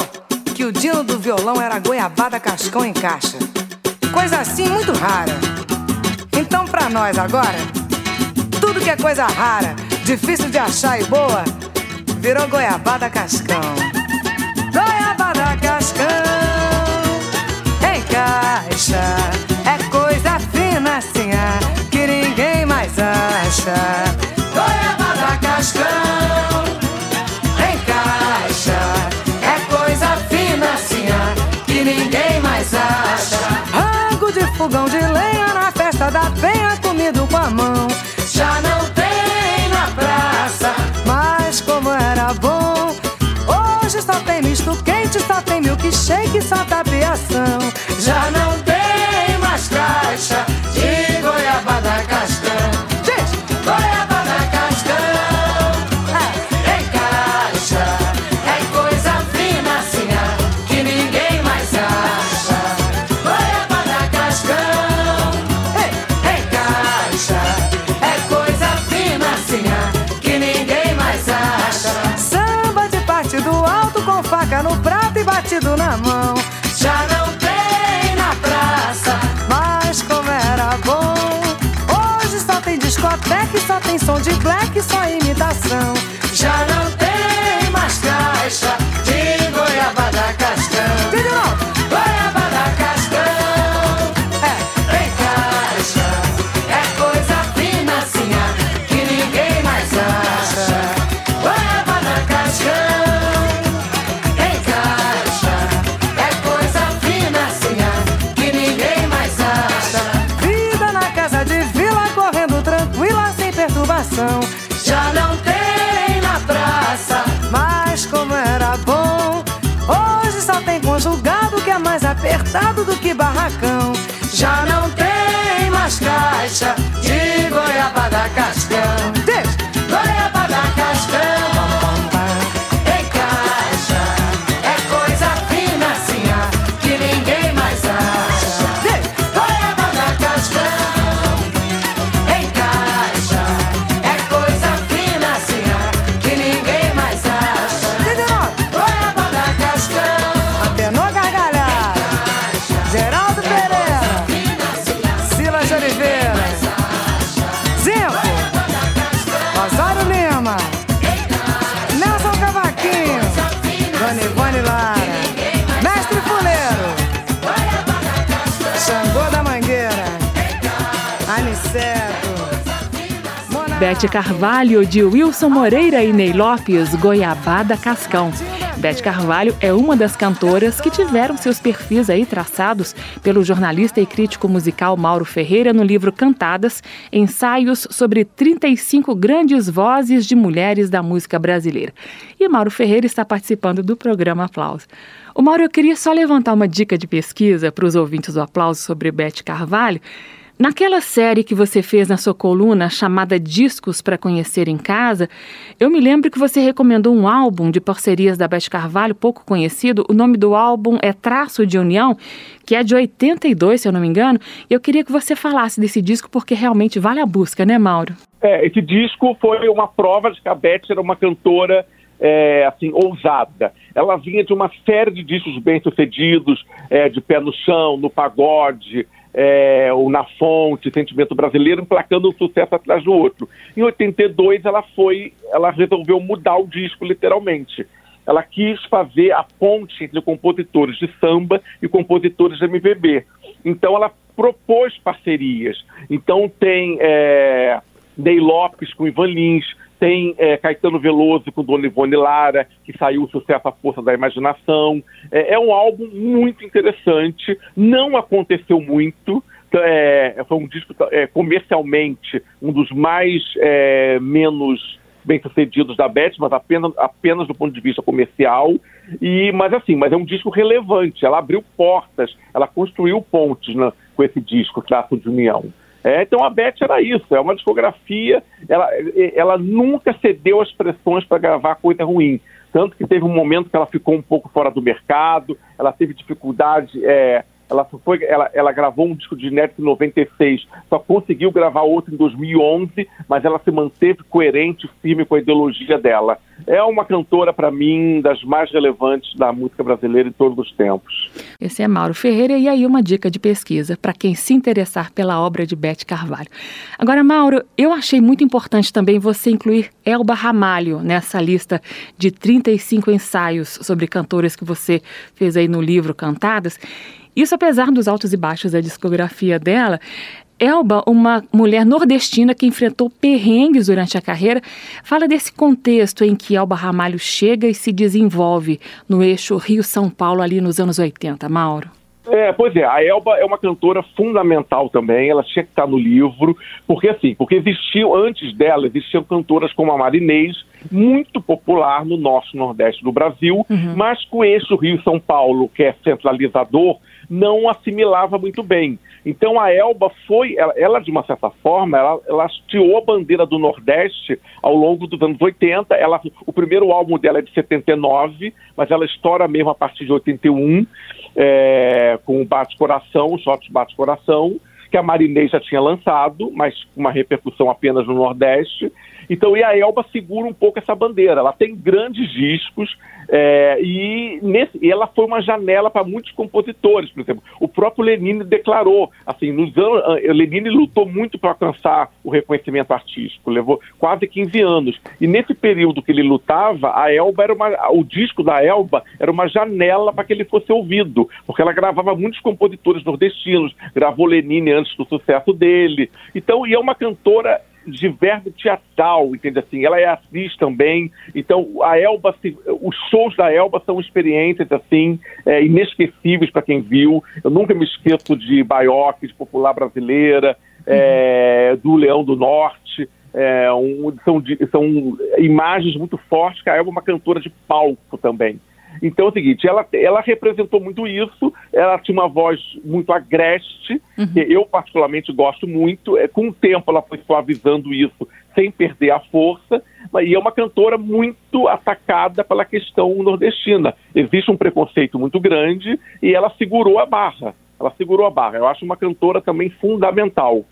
que o dino do violão era goiabada cascão em caixa. Coisa assim muito rara. Então, pra nós agora, tudo que é coisa rara, difícil de achar e boa, virou goiabada cascão. Goiabada cascão em caixa. Fogão de lenha na festa da penha, comido com a mão. Já não tem na praça, mas como era bom. Hoje só tem misto quente, só tem milkshake, só tapiação. Já não tem som de black, só imitação. Já não apertado do que barracão. Já não tem mais caixa de goiabada cascão. Bete Carvalho, de Wilson Moreira e Ney Lopes, Goiabada Cascão. Bete Carvalho é uma das cantoras que tiveram seus perfis aí traçados pelo jornalista e crítico musical Mauro Ferreira no livro Cantadas, ensaios sobre 35 grandes vozes de mulheres da música brasileira. E Mauro Ferreira está participando do programa Aplauso. O Mauro, eu queria só levantar uma dica de pesquisa para os ouvintes do Aplauso sobre Bete Carvalho. Naquela série que você fez na sua coluna chamada Discos para Conhecer em Casa, eu me lembro que você recomendou um álbum de parcerias da Beth Carvalho, pouco conhecido. O nome do álbum é Traço de União, que é de 82, se eu não me engano. E eu queria que você falasse desse disco, porque realmente vale a busca, né, Mauro? É, esse disco foi uma prova de que a Beth era uma cantora é, assim, ousada. Ela vinha de uma série de discos bem-sucedidos, é, de pé no chão, no pagode, é, o Na Fonte, Sentimento Brasileiro, emplacando um sucesso atrás do outro. Em 82 ela foi, ela resolveu mudar o disco literalmente. Ela quis fazer a ponte entre compositores de samba e compositores de MPB. Então ela propôs parcerias. Então tem é, Ney Lopes com Ivan Lins, tem é, Caetano Veloso com Dona Ivone Lara, que saiu o sucesso à força da imaginação. É, é um álbum muito interessante, não aconteceu muito, é, foi um disco é, comercialmente um dos mais é, menos bem-sucedidos da Beth, mas apenas, apenas do ponto de vista comercial. E, mas assim, mas é um disco relevante. Ela abriu portas, ela construiu pontes né, com esse disco, Traço de União. É, então a Beth era isso, é uma discografia, ela, ela nunca cedeu as pressões para gravar coisa ruim. Tanto que teve um momento que ela ficou um pouco fora do mercado, ela teve dificuldade, é, ela, foi, ela, ela gravou um disco de inédito em 96, só conseguiu gravar outro em 2011, mas ela se manteve coerente, firme com a ideologia dela. É uma cantora, para mim, das mais relevantes da música brasileira em todos os tempos. Esse é Mauro Ferreira e aí uma dica de pesquisa para quem se interessar pela obra de Beth Carvalho. Agora, Mauro, eu achei muito importante também você incluir Elba Ramalho nessa lista de 35 ensaios sobre cantoras que você fez aí no livro Cantadas. Isso apesar dos altos e baixos da discografia dela. Elba, uma mulher nordestina que enfrentou perrengues durante a carreira, fala desse contexto em que Elba Ramalho chega e se desenvolve no eixo Rio-São Paulo ali nos anos 80. Mauro. É, pois é, a Elba é uma cantora fundamental também, ela tinha que estar no livro, porque assim, porque existiu, antes dela, existiam cantoras como a Marinês, muito popular no e nordeste do Brasil, uhum. mas com esse Rio-São Paulo, que é centralizador, não assimilava muito bem. Então a Elba foi, ela, ela de uma certa forma, ela, ela hasteou a bandeira do Nordeste ao longo dos anos 80. Ela, o primeiro álbum dela é de 79, mas ela estoura mesmo a partir de 81, é, com o Bate Coração, o Shot Bate Coração, que a Marinês já tinha lançado, mas com uma repercussão apenas no Nordeste. Então, e a Elba segura um pouco essa bandeira. Ela tem grandes discos é, e, nesse, ela foi uma janela para muitos compositores, por exemplo. O próprio Lenine declarou, assim, nos anos, Lenine lutou muito para alcançar o reconhecimento artístico, levou quase 15 anos. E nesse período que ele lutava, a Elba era uma, o disco da Elba era uma janela para que ele fosse ouvido, porque ela gravava muitos compositores nordestinos, gravou Lenine antes do sucesso dele. Então, e é uma cantora de verbo teatral, entende assim? Ela é atriz também, então a Elba, os shows da Elba são experiências assim é, inesquecíveis para quem viu. Eu nunca me esqueço de Baioque, de Popular Brasileira, é, do Leão do Norte. É, um, são, são imagens muito fortes que a Elba é uma cantora de palco também. Então é o seguinte, ela, ela representou muito isso, ela tinha uma voz muito agreste, que eu particularmente gosto muito, é, com o tempo ela foi suavizando isso sem perder a força, e é uma cantora muito atacada pela questão nordestina. Existe um preconceito muito grande e ela segurou a barra, ela segurou a barra. Eu acho uma cantora também fundamental.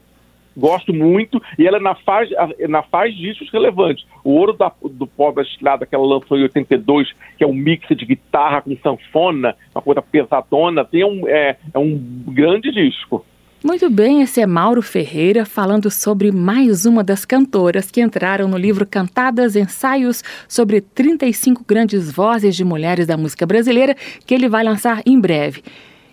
Gosto muito, e ela na faz, na faz discos relevantes. O Ouro da, do Pó da Estrada, que ela lançou em 82, que é um mix de guitarra com sanfona, uma coisa pesadona, tem um, é, é um grande disco. Muito bem, esse é Mauro Ferreira falando sobre mais uma das cantoras que entraram no livro Cantadas Ensaios sobre 35 grandes vozes de mulheres da música brasileira, que ele vai lançar em breve.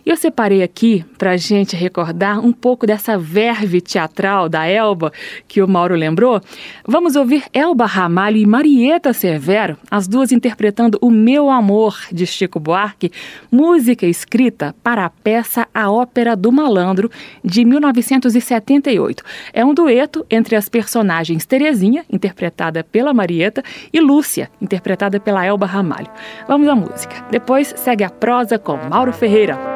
Eu separei aqui para a gente recordar um pouco dessa verve teatral da Elba que o Mauro lembrou. Vamos ouvir Elba Ramalho e Marieta Severo, as duas interpretando O Meu Amor de Chico Buarque, música escrita para a peça A Ópera do Malandro de 1978. É um dueto entre as personagens Terezinha, interpretada pela Marieta, e Lúcia, interpretada pela Elba Ramalho. Vamos à música. Depois segue a prosa com Mauro Ferreira.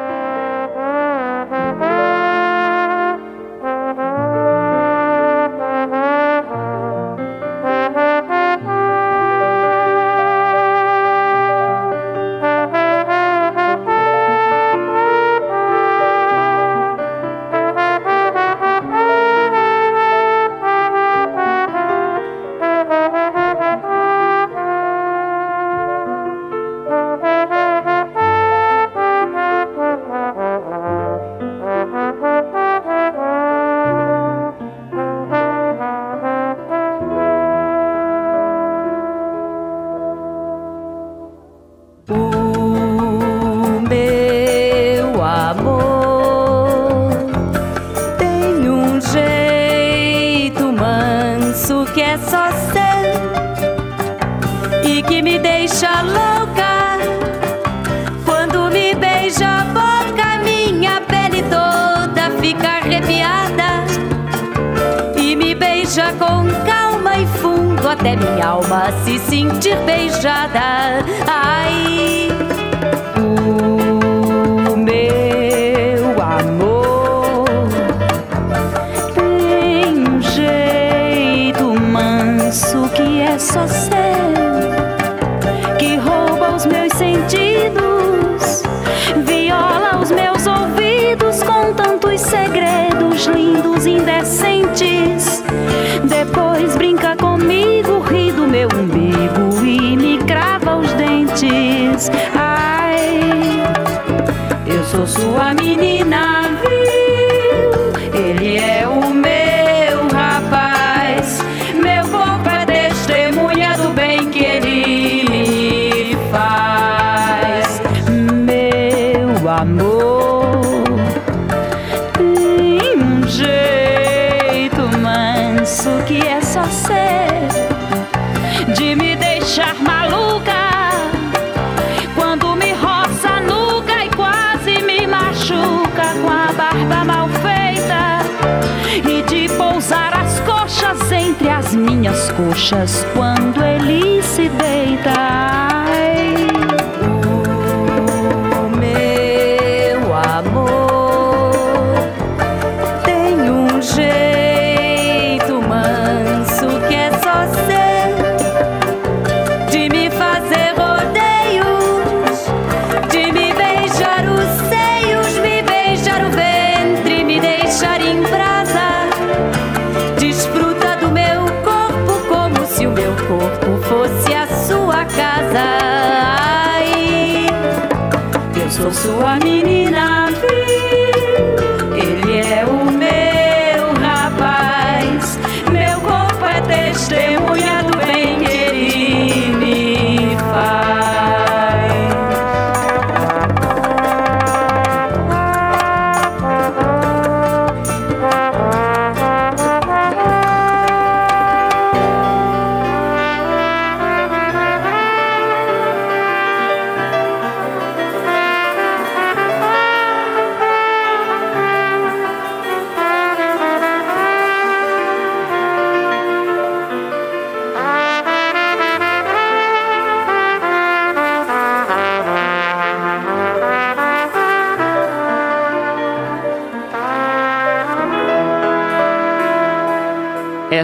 Manso que é só seu e que me deixa louca. Quando me beija a boca, minha pele toda fica arrepiada. E me beija com calma e fundo até minha alma se sentir beijada. Ai, Ai, eu sou sua menina, minhas coxas quando ele se deita. Sua menina,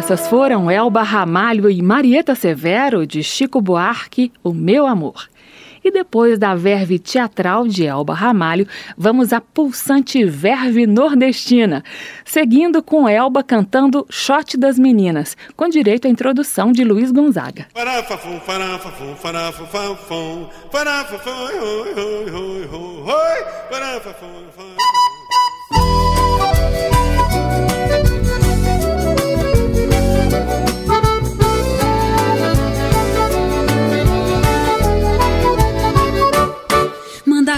Essas foram Elba Ramalho e Marieta Severo, de Chico Buarque, O Meu Amor. E depois da verve teatral de Elba Ramalho, vamos à pulsante verve nordestina, seguindo com Elba cantando Shot das Meninas, com direito à introdução de Luiz Gonzaga.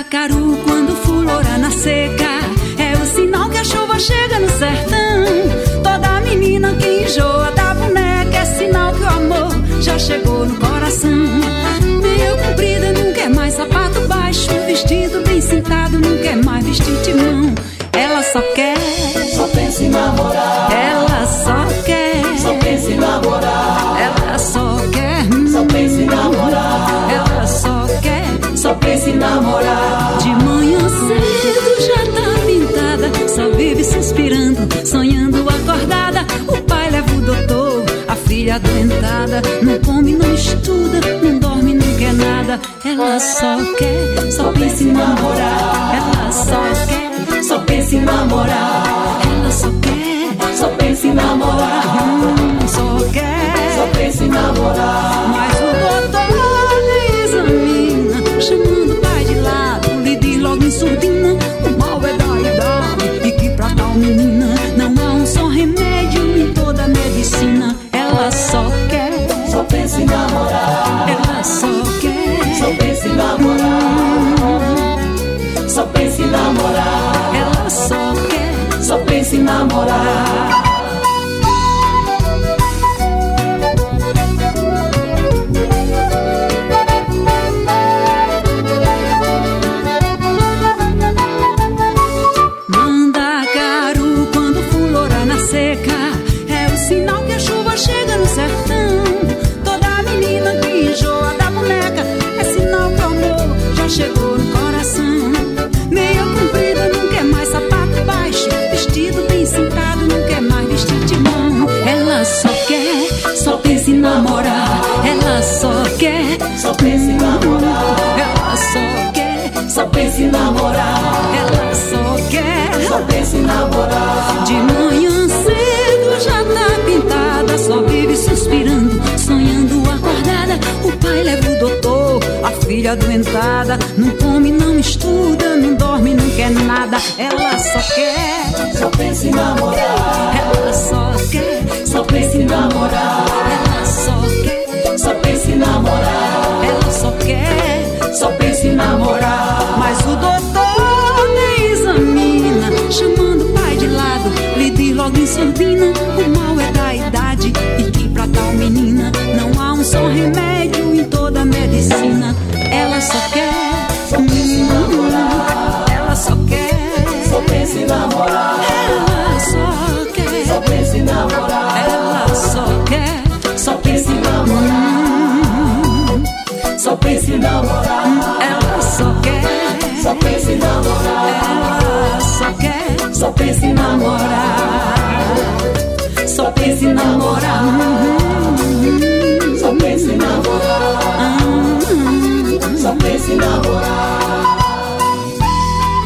Mandacaru quando fulora na seca. É o sinal que a chuva chega no sertão. Toda menina que enjoa da boneca É sinal que o amor já chegou no coração. Meio comprida não quer mais sapato baixo. Vestido bem sentado não quer mais vestir de mão Ela só quer Só pensa em namorar sonhando acordada O pai leva o doutor, a filha adoentada. Não come, não estuda, não dorme, não quer nada. Ela só quer, só pensa em namorar. Ela só quer, Só pensa em namorar. ela só quer. Só pensa em namorar. Hum, Só quer. Só pensa em namorar Em namorar ela só quer, Só pensa em namorar. Só pensa em namorar. Ela só quer. Só pensa em namorar pensa em namorar ela só quer. Só pensa em namorar De manhã cedo já tá pintada, só vive suspirando, sonhando acordada. O pai leva o doutor, a filha adoentada. Não come, não estuda, não dorme, não quer nada. Ela só quer, Só pensa em namorar ela só quer, Só pensa em namorar ela só quer, Só pensa em namorar ela só quer. Só pensa em namorar Só pensa em namorar Só pensa em namorar Só pensa em namorar Só pensa em namorar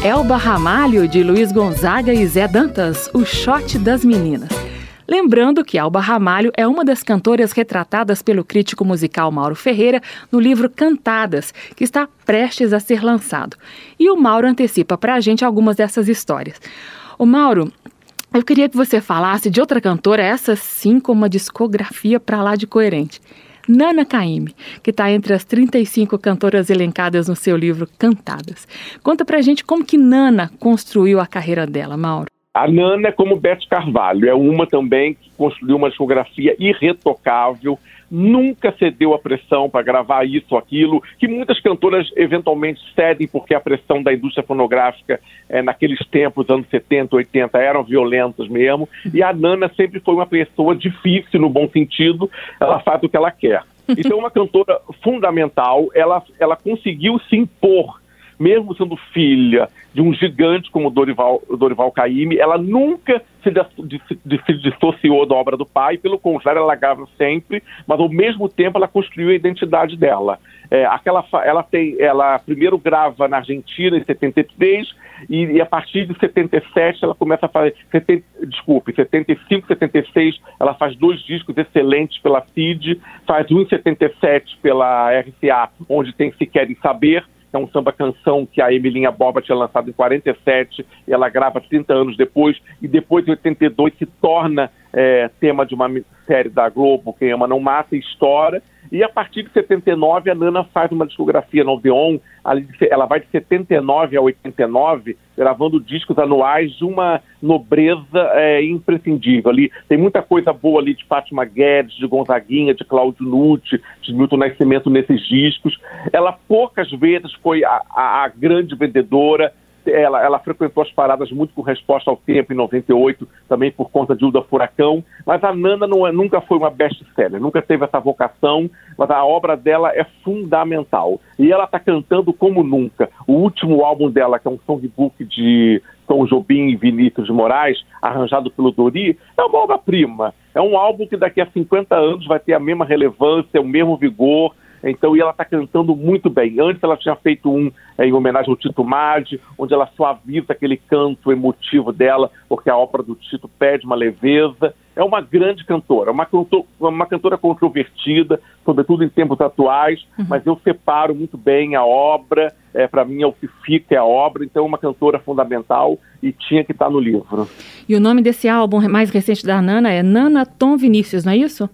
Elba Ramalho, de Luiz Gonzaga e Zé Dantas, o shot das meninas. Lembrando que Elba Ramalho é uma das cantoras retratadas pelo crítico musical Mauro Ferreira no livro Cantadas, que está prestes a ser lançado. E o Mauro antecipa para a gente algumas dessas histórias. O Mauro, eu queria que você falasse de outra cantora, essa sim com uma discografia para lá de coerente. Nana Caymmi, que está entre as 35 cantoras elencadas no seu livro Cantadas. Conta pra gente como que Nana construiu a carreira dela, Mauro. A Nana é como Beth Carvalho, é uma também que construiu uma discografia irretocável, nunca cedeu a pressão para gravar isso ou aquilo, que muitas cantoras eventualmente cedem porque a pressão da indústria fonográfica eh, naqueles tempos, anos 70, 80, eram violentas mesmo, e a Nana sempre foi uma pessoa difícil no bom sentido, ela faz o que ela quer. Então, uma cantora fundamental, ela, ela conseguiu se impor mesmo sendo filha de um gigante como Dorival, Dorival Caymmi, ela nunca se, se dissociou da obra do pai, pelo contrário, ela grava sempre, mas ao mesmo tempo ela construiu a identidade dela. É, aquela, ela tem, ela primeiro grava na Argentina em 73 e, e a partir de 77 ela começa a fazer, 70, desculpe, 75, 76 ela faz dois discos excelentes pela CID, faz um em 77 pela RCA, onde tem Se Querem Saber, é um samba-canção que a Emilinha Borba tinha lançado em 47, e ela grava 30 anos depois, e depois, em 82, se torna é, tema de uma série da Globo, Quem Ama Não Mata, estoura. E a partir de 79, a Nana faz uma discografia no Odeon, ela vai de 79 a 89, gravando discos anuais de uma nobreza é, imprescindível. Ali tem muita coisa boa ali de Fátima Guedes, de Gonzaguinha, de Cláudio Nucci, de Milton Nascimento nesses discos. Ela poucas vezes foi a, a, a grande vendedora, ela, ela frequentou as paradas muito com resposta ao tempo em 98, também por conta de Uda Furacão, mas a Nana não é, nunca foi uma best-seller, nunca teve essa vocação, mas a obra dela é fundamental. E ela está cantando como nunca. O último álbum dela, que é um songbook de Tom Jobim e Vinícius de Moraes, arranjado pelo Dori, é uma obra-prima. É um álbum que daqui a 50 anos vai ter a mesma relevância, o mesmo vigor, então, e ela está cantando muito bem. Antes ela tinha feito um é, em homenagem ao Tito Madi, onde ela suaviza aquele canto emotivo dela, porque a ópera do Tito pede uma leveza. É uma grande cantora, uma, cantora, uma cantora controvertida, sobretudo em tempos atuais, uhum. mas eu separo muito bem a obra, é, para mim é o que fica é a obra, então é uma cantora fundamental e tinha que estar tá no livro. E o nome desse álbum mais recente da Nana é Nana Tom Vinícius, não é isso?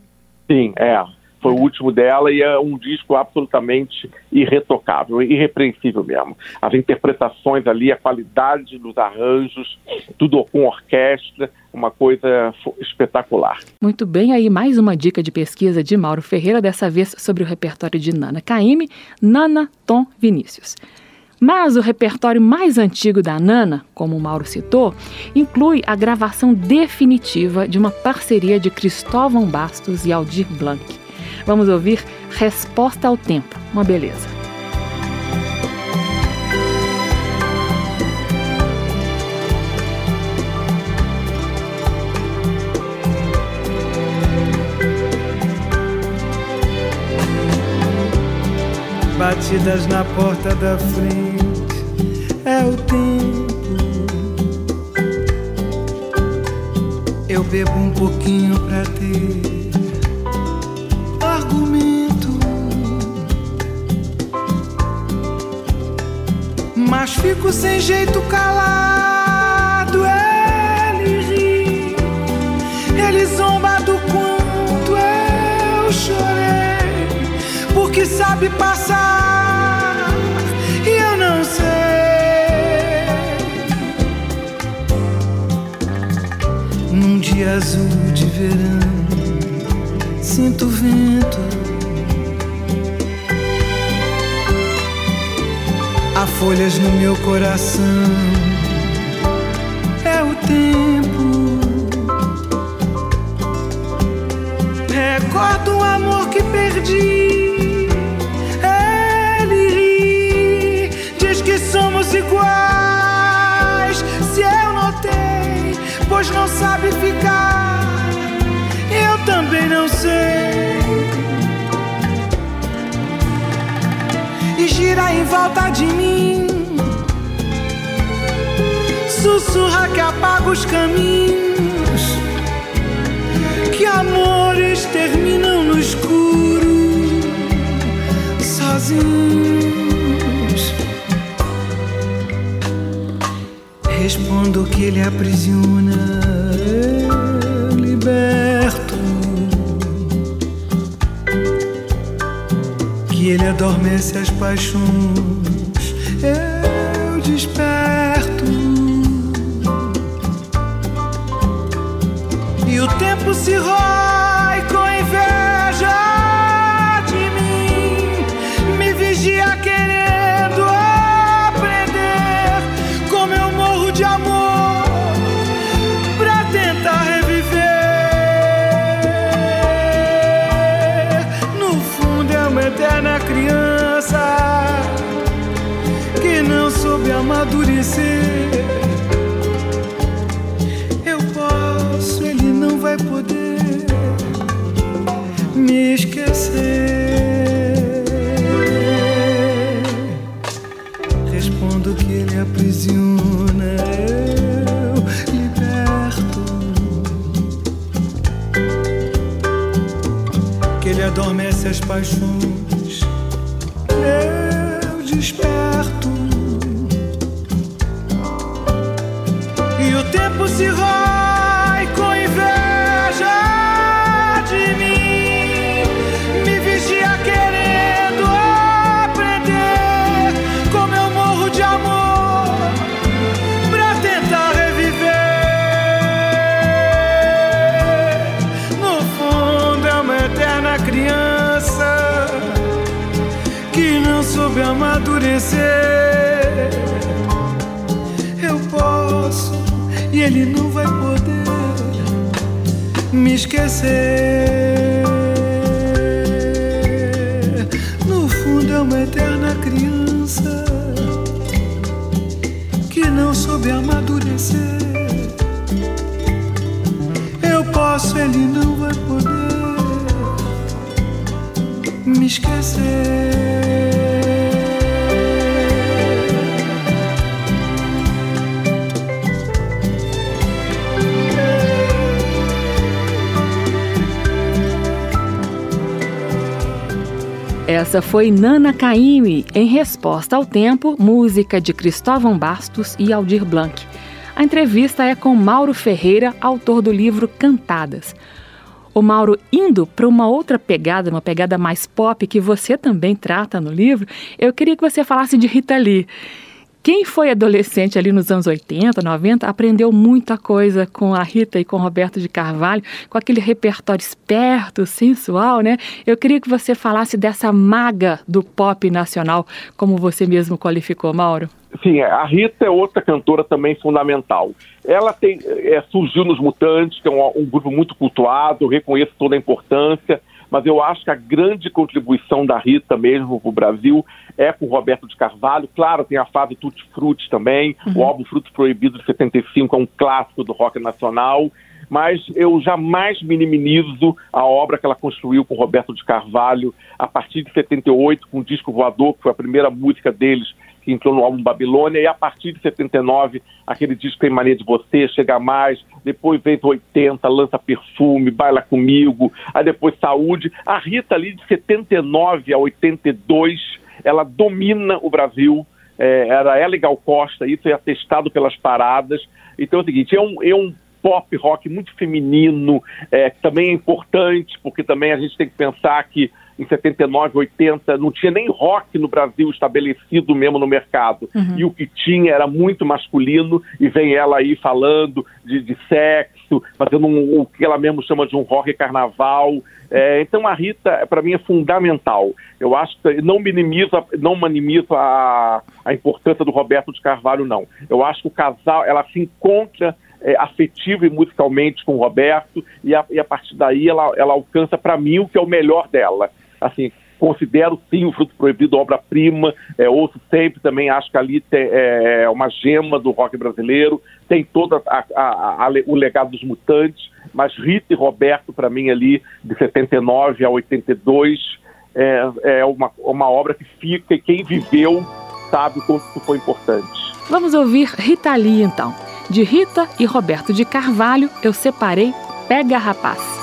Sim, é foi o último dela e é um disco absolutamente irretocável, irrepreensível mesmo. As interpretações ali, a qualidade dos arranjos, tudo com orquestra, uma coisa espetacular. Muito bem, aí mais uma dica de pesquisa de Mauro Ferreira, dessa vez sobre o repertório de Nana Caymmi, Nana Tom Vinícius. Mas o repertório mais antigo da Nana, como o Mauro citou, inclui a gravação definitiva de uma parceria de Cristóvão Bastos e Aldir Blanc. Vamos ouvir Resposta ao Tempo. Uma beleza. Batidas na porta da frente é o tempo. Eu bebo um pouquinho pra ter mas fico sem jeito calado. Ele ri, ele zomba do quanto eu chorei, porque sabe passar e eu não sei. Num dia azul de verão, sinto vento Há folhas no meu coração. É o tempo. Recordo o amor que perdi. Ele ri, diz que somos iguais. Se eu notei, pois não sabe ficar. Sei. e gira em volta de mim. Sussurra que apaga os caminhos, que amores terminam no escuro, sozinhos. Respondo que ele aprisiona, ele adormece as paixões, Respondo que ele aprisiona, eu liberto. Que ele adormece as paixões, eu desperto. E o tempo se vai Eu posso e ele não vai poder me esquecer. No fundo é uma eterna criança que não soube amadurecer. Eu posso, ele não vai poder me esquecer. Essa foi Nana Caymmi, em resposta ao tempo, música de Cristóvão Bastos e Aldir Blanc. A entrevista é com Mauro Ferreira, autor do livro Cantadas. O Mauro, indo para uma outra pegada, uma pegada mais pop que você também trata no livro, eu queria que você falasse de Rita Lee. Quem foi adolescente ali nos anos 80, 90, aprendeu muita coisa com a Rita e com o Roberto de Carvalho, com aquele repertório esperto, sensual, né? Eu queria que você falasse dessa maga do pop nacional, como você mesmo qualificou, Mauro. Sim, a Rita é outra cantora também fundamental. Ela tem, é, surgiu nos Mutantes, que é um, um grupo muito cultuado, reconheço toda a importância, mas eu acho que a grande contribuição da Rita mesmo para o Brasil é com o Roberto de Carvalho. Claro, tem a fase Tutti Frutti também, o álbum Frutos Proibidos de 75 é um clássico do rock nacional, mas eu jamais minimizo a obra que ela construiu com o Roberto de Carvalho a partir de 78, com o Disco Voador, que foi a primeira música deles que entrou no álbum Babilônia, e a partir de 79, aquele disco Tem Mania de Você, Chega Mais, depois vem 80, Lança Perfume, Baila Comigo, aí depois Saúde. A Rita ali de 79 a 82, ela domina o Brasil, é, era ela e Gal Costa, isso é atestado pelas paradas. Então é o seguinte, é um, é um pop rock muito feminino, é, que também é importante, porque também a gente tem que pensar que em 79, 80, não tinha nem rock no Brasil estabelecido mesmo no mercado. Uhum. E o que tinha era muito masculino, e vem ela aí falando de, de sexo, fazendo um, o que ela mesmo chama de um rock carnaval. É, então a Rita, para mim, é fundamental. Eu acho que não minimiza, não minimiza a, a importância do Roberto de Carvalho, não. Eu acho que o casal, ela se encontra é, afetivo e musicalmente com o Roberto, e a, e a partir daí ela, ela alcança para mim o que é o melhor dela. Assim, considero sim o Fruto Proibido obra-prima, é, ouço sempre também, acho que ali tem, é uma gema do rock brasileiro, tem todo o legado dos Mutantes, mas Rita e Roberto, para mim, ali, de 79 a 82, é, é uma, uma obra que fica e quem viveu sabe o quanto isso foi importante. Vamos ouvir Rita Lee, então. De Rita e Roberto de Carvalho, eu separei Pega Rapaz.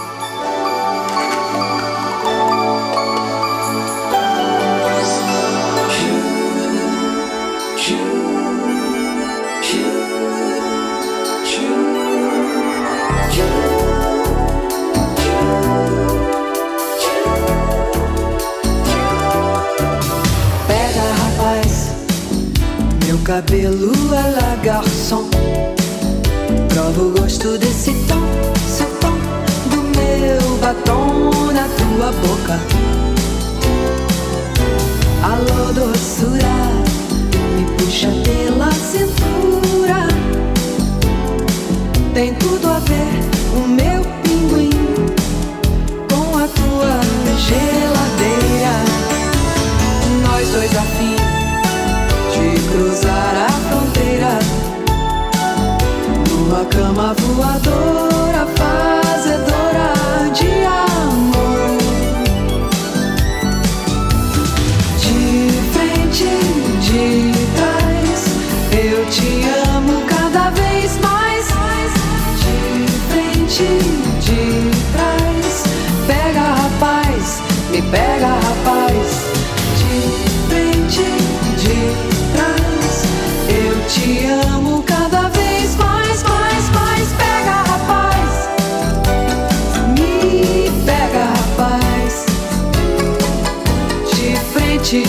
Cabelo é la garçom. Prova o gosto desse tom, seu tom, do meu batom na tua boca. Alô, doçura, me puxa pela Cuatro.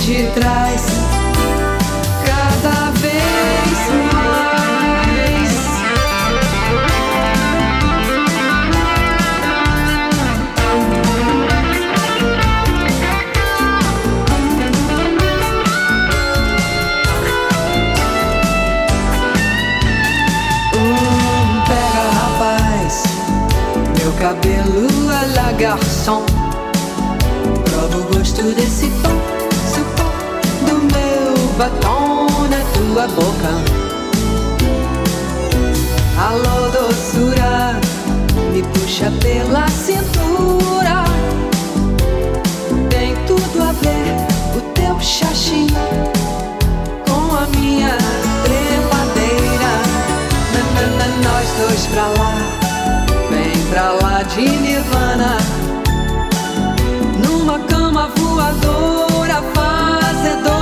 De trás. Cada vez. Hum, pega, rapaz, meu cabelo a la garçom. Prova o gosto desse tom, batom na tua boca. Alô, doçura, me puxa pela cintura. Tem tudo a ver o teu xaxim com a minha trepadeira. Na, nós dois pra lá, vem pra lá de Nirvana. Numa cama voadora, fazedora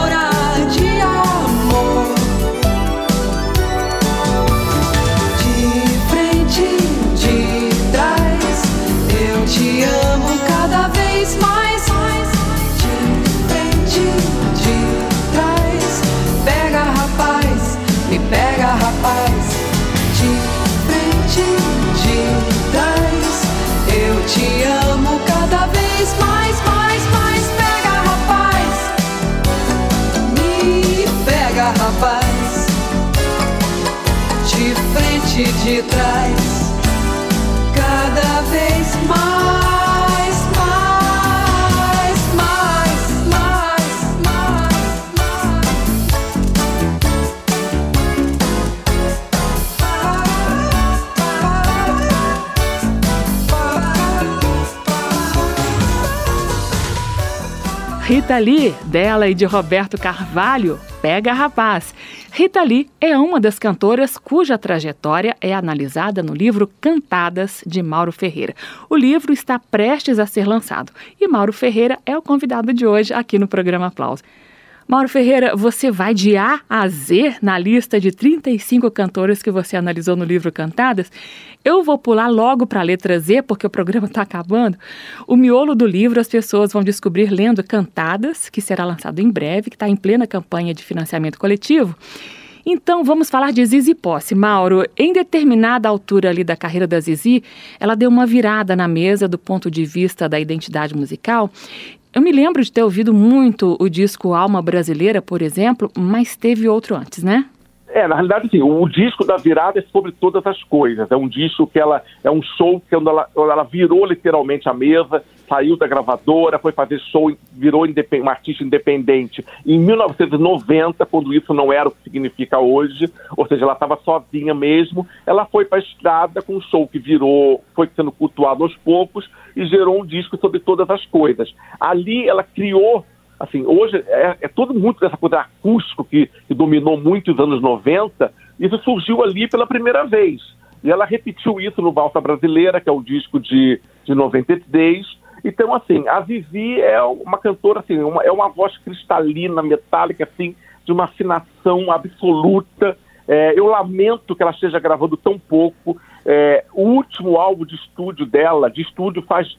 frente, de cada vez mais, mais, mais, mais, mais. Rita Lee, dela e de Roberto Carvalho, Pega Rapaz. Rita Lee é uma das cantoras cuja trajetória é analisada no livro Cantadas, de Mauro Ferreira. O livro está prestes a ser lançado e Mauro Ferreira é o convidado de hoje aqui no programa Aplausos. Mauro Ferreira, você vai de A a Z na lista de 35 cantoras que você analisou no livro Cantadas. Eu vou pular logo para a letra Z, porque o programa está acabando. O miolo do livro as pessoas vão descobrir lendo Cantadas, que será lançado em breve, que está em plena campanha de financiamento coletivo. Então vamos falar de Zizi Posse. Mauro, em determinada altura ali da carreira da Zizi, ela deu uma virada na mesa do ponto de vista da identidade musical. Eu me lembro de ter ouvido muito o disco Alma Brasileira, por exemplo, mas teve outro antes, né? É, na realidade, sim, o disco da virada é sobre todas as coisas. É um disco que ela. É um show que ela, ela virou literalmente a mesa, saiu da gravadora, foi fazer show, virou uma artista independente. Em 1990, quando isso não era o que significa hoje, ou seja, ela estava sozinha mesmo, ela foi para a estrada com um show que virou, foi sendo cultuado aos poucos e gerou um disco sobre todas as coisas. Ali ela criou assim, hoje é, é tudo muito dessa coisa acústico que, que, dominou muito os anos 90, isso surgiu ali pela primeira vez. E ela repetiu isso no Valsa Brasileira, que é o disco de, de 93. Então, assim, a Vivi é uma cantora, assim, uma, é uma voz cristalina, metálica, assim, de uma afinação absoluta. É, eu lamento que ela esteja gravando tão pouco. É, o último álbum de estúdio dela, de estúdio faz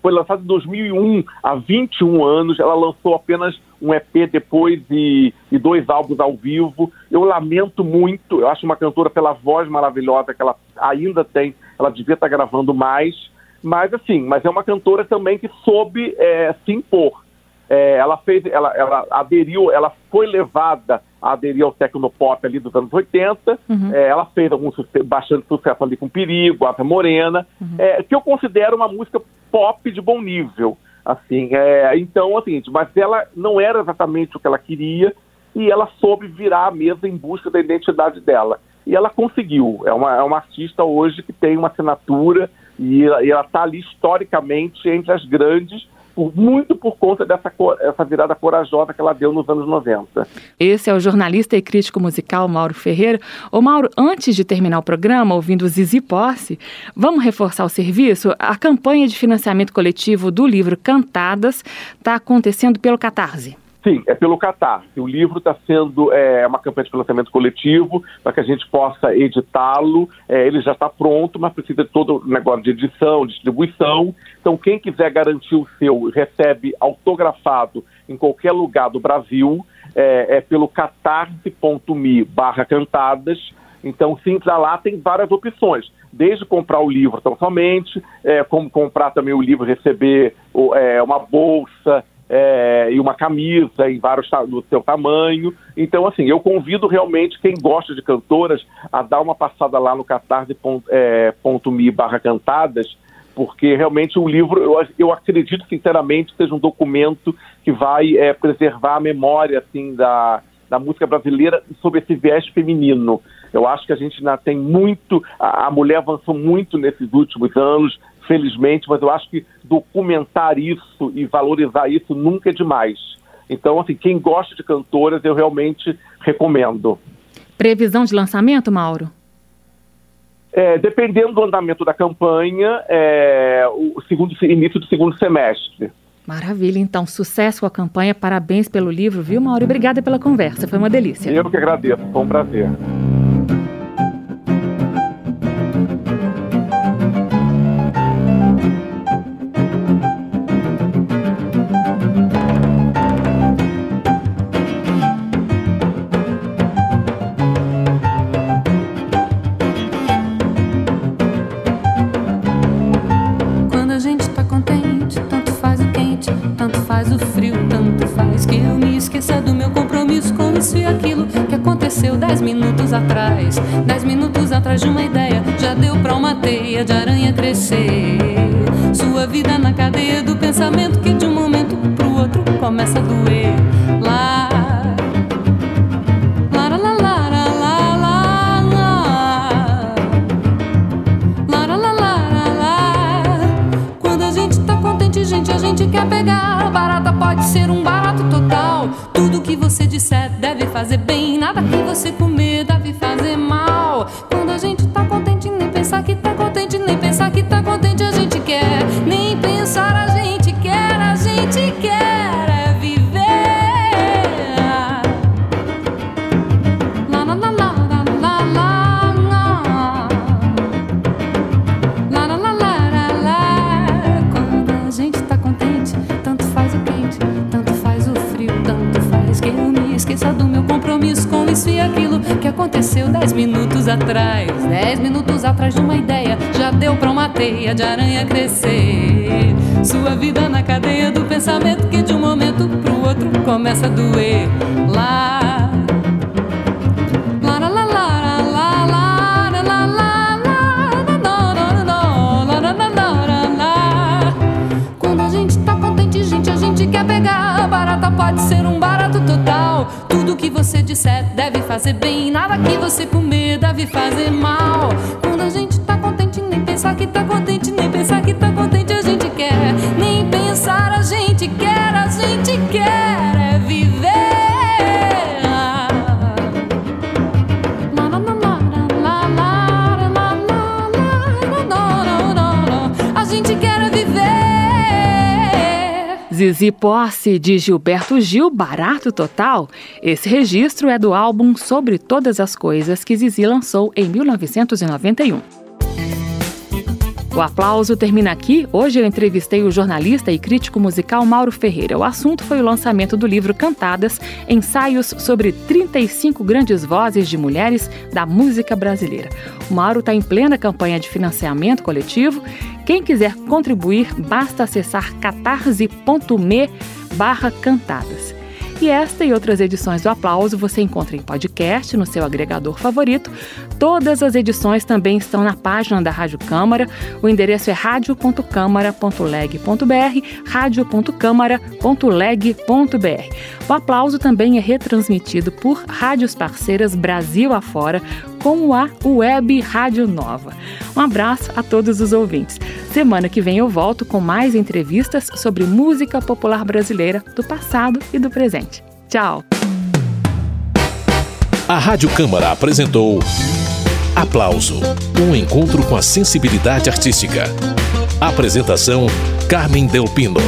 foi lançado em 2001, há 21 anos. Ela lançou apenas um EP depois e, e, dois álbuns ao vivo. Eu lamento muito, eu acho uma cantora pela voz maravilhosa que ela ainda tem, ela devia estar gravando mais. Mas assim, mas é uma cantora também que soube é, se impor. É, ela fez, ela, ela aderiu, ela foi levada a aderir ao tecnopop ali dos anos 80. Uhum. É, ela fez algum bastante sucesso ali com Perigo, Asa Morena, uhum. é, que eu considero uma música pop de bom nível. Assim, é, então, assim, mas ela não era exatamente o que ela queria e ela soube virar a mesa em busca da identidade dela. E ela conseguiu. É uma, é uma artista hoje que tem uma assinatura e, ela está ali historicamente entre as grandes muito por conta dessa essa virada corajosa que ela deu nos anos 90. Esse é o jornalista e crítico musical Mauro Ferreira. Ô Mauro, antes de terminar o programa, ouvindo Zizi Posse, vamos reforçar o serviço? A campanha de financiamento coletivo do livro Cantadas está acontecendo pelo Catarse. Sim, é pelo Catar. O livro está sendo é, uma campanha de financiamento coletivo para que a gente possa editá-lo. É, ele já está pronto, mas precisa de todo o negócio de edição, distribuição. Então, quem quiser garantir o seu, recebe autografado em qualquer lugar do Brasil. É, é pelo catarse.me barra cantadas. Então, entrar lá, tem várias opções. Desde comprar o livro tão somente, é, como comprar também o livro, receber é, uma bolsa, é, e uma camisa em vários do seu tamanho. Então, assim, eu convido realmente quem gosta de cantoras a dar uma passada lá no catarse.me é, barra cantadas, porque realmente o livro, eu, eu acredito sinceramente seja um documento que vai é, preservar a memória assim da, da música brasileira sobre esse viés feminino. Eu acho que a gente ainda tem muito, a, a mulher avançou muito nesses últimos anos, felizmente, mas eu acho que documentar isso e valorizar isso nunca é demais. Então, assim, quem gosta de cantoras, eu realmente recomendo. Previsão de lançamento, Mauro? É, dependendo do andamento da campanha, é, o segundo, início do segundo semestre. Maravilha, então, sucesso com a campanha, parabéns pelo livro, viu, Mauro? Obrigada pela conversa, foi uma delícia. Eu que agradeço, foi um prazer. na cadeia do pensamento que de um momento pro outro começa a doer. Lá. Quando a gente tá contente, gente, a gente quer pegar. Barata pode ser um barato total. Tudo que você disser deve fazer bem. Nada que você comer deve fazer mal. Quando a gente tá contente, nem pensar que tá contente, nem pensar que tá contente. Zizi Posse de Gilberto Gil, barato total. Esse registro é do álbum Sobre Todas as Coisas que Zizi lançou em 1991. O aplauso termina aqui. Hoje eu entrevistei o jornalista e crítico musical Mauro Ferreira. O assunto foi o lançamento do livro Cantadas, ensaios sobre 35 grandes vozes de mulheres da música brasileira. O Mauro está em plena campanha de financiamento coletivo. Quem quiser contribuir, basta acessar catarse.me barra cantadas. E esta e outras edições do Aplauso você encontra em podcast no seu agregador favorito. Todas as edições também estão na página da Rádio Câmara. O endereço é radio.câmara.leg.br, radio.câmara.leg.br. O Aplauso também é retransmitido por rádios parceiras Brasil afora, como a Web Rádio Nova. Um abraço a todos os ouvintes. Semana que vem eu volto com mais entrevistas sobre música popular brasileira do passado e do presente. Tchau! A Rádio Câmara apresentou Aplauso um encontro com a sensibilidade artística. Apresentação: Carmen Del Pino.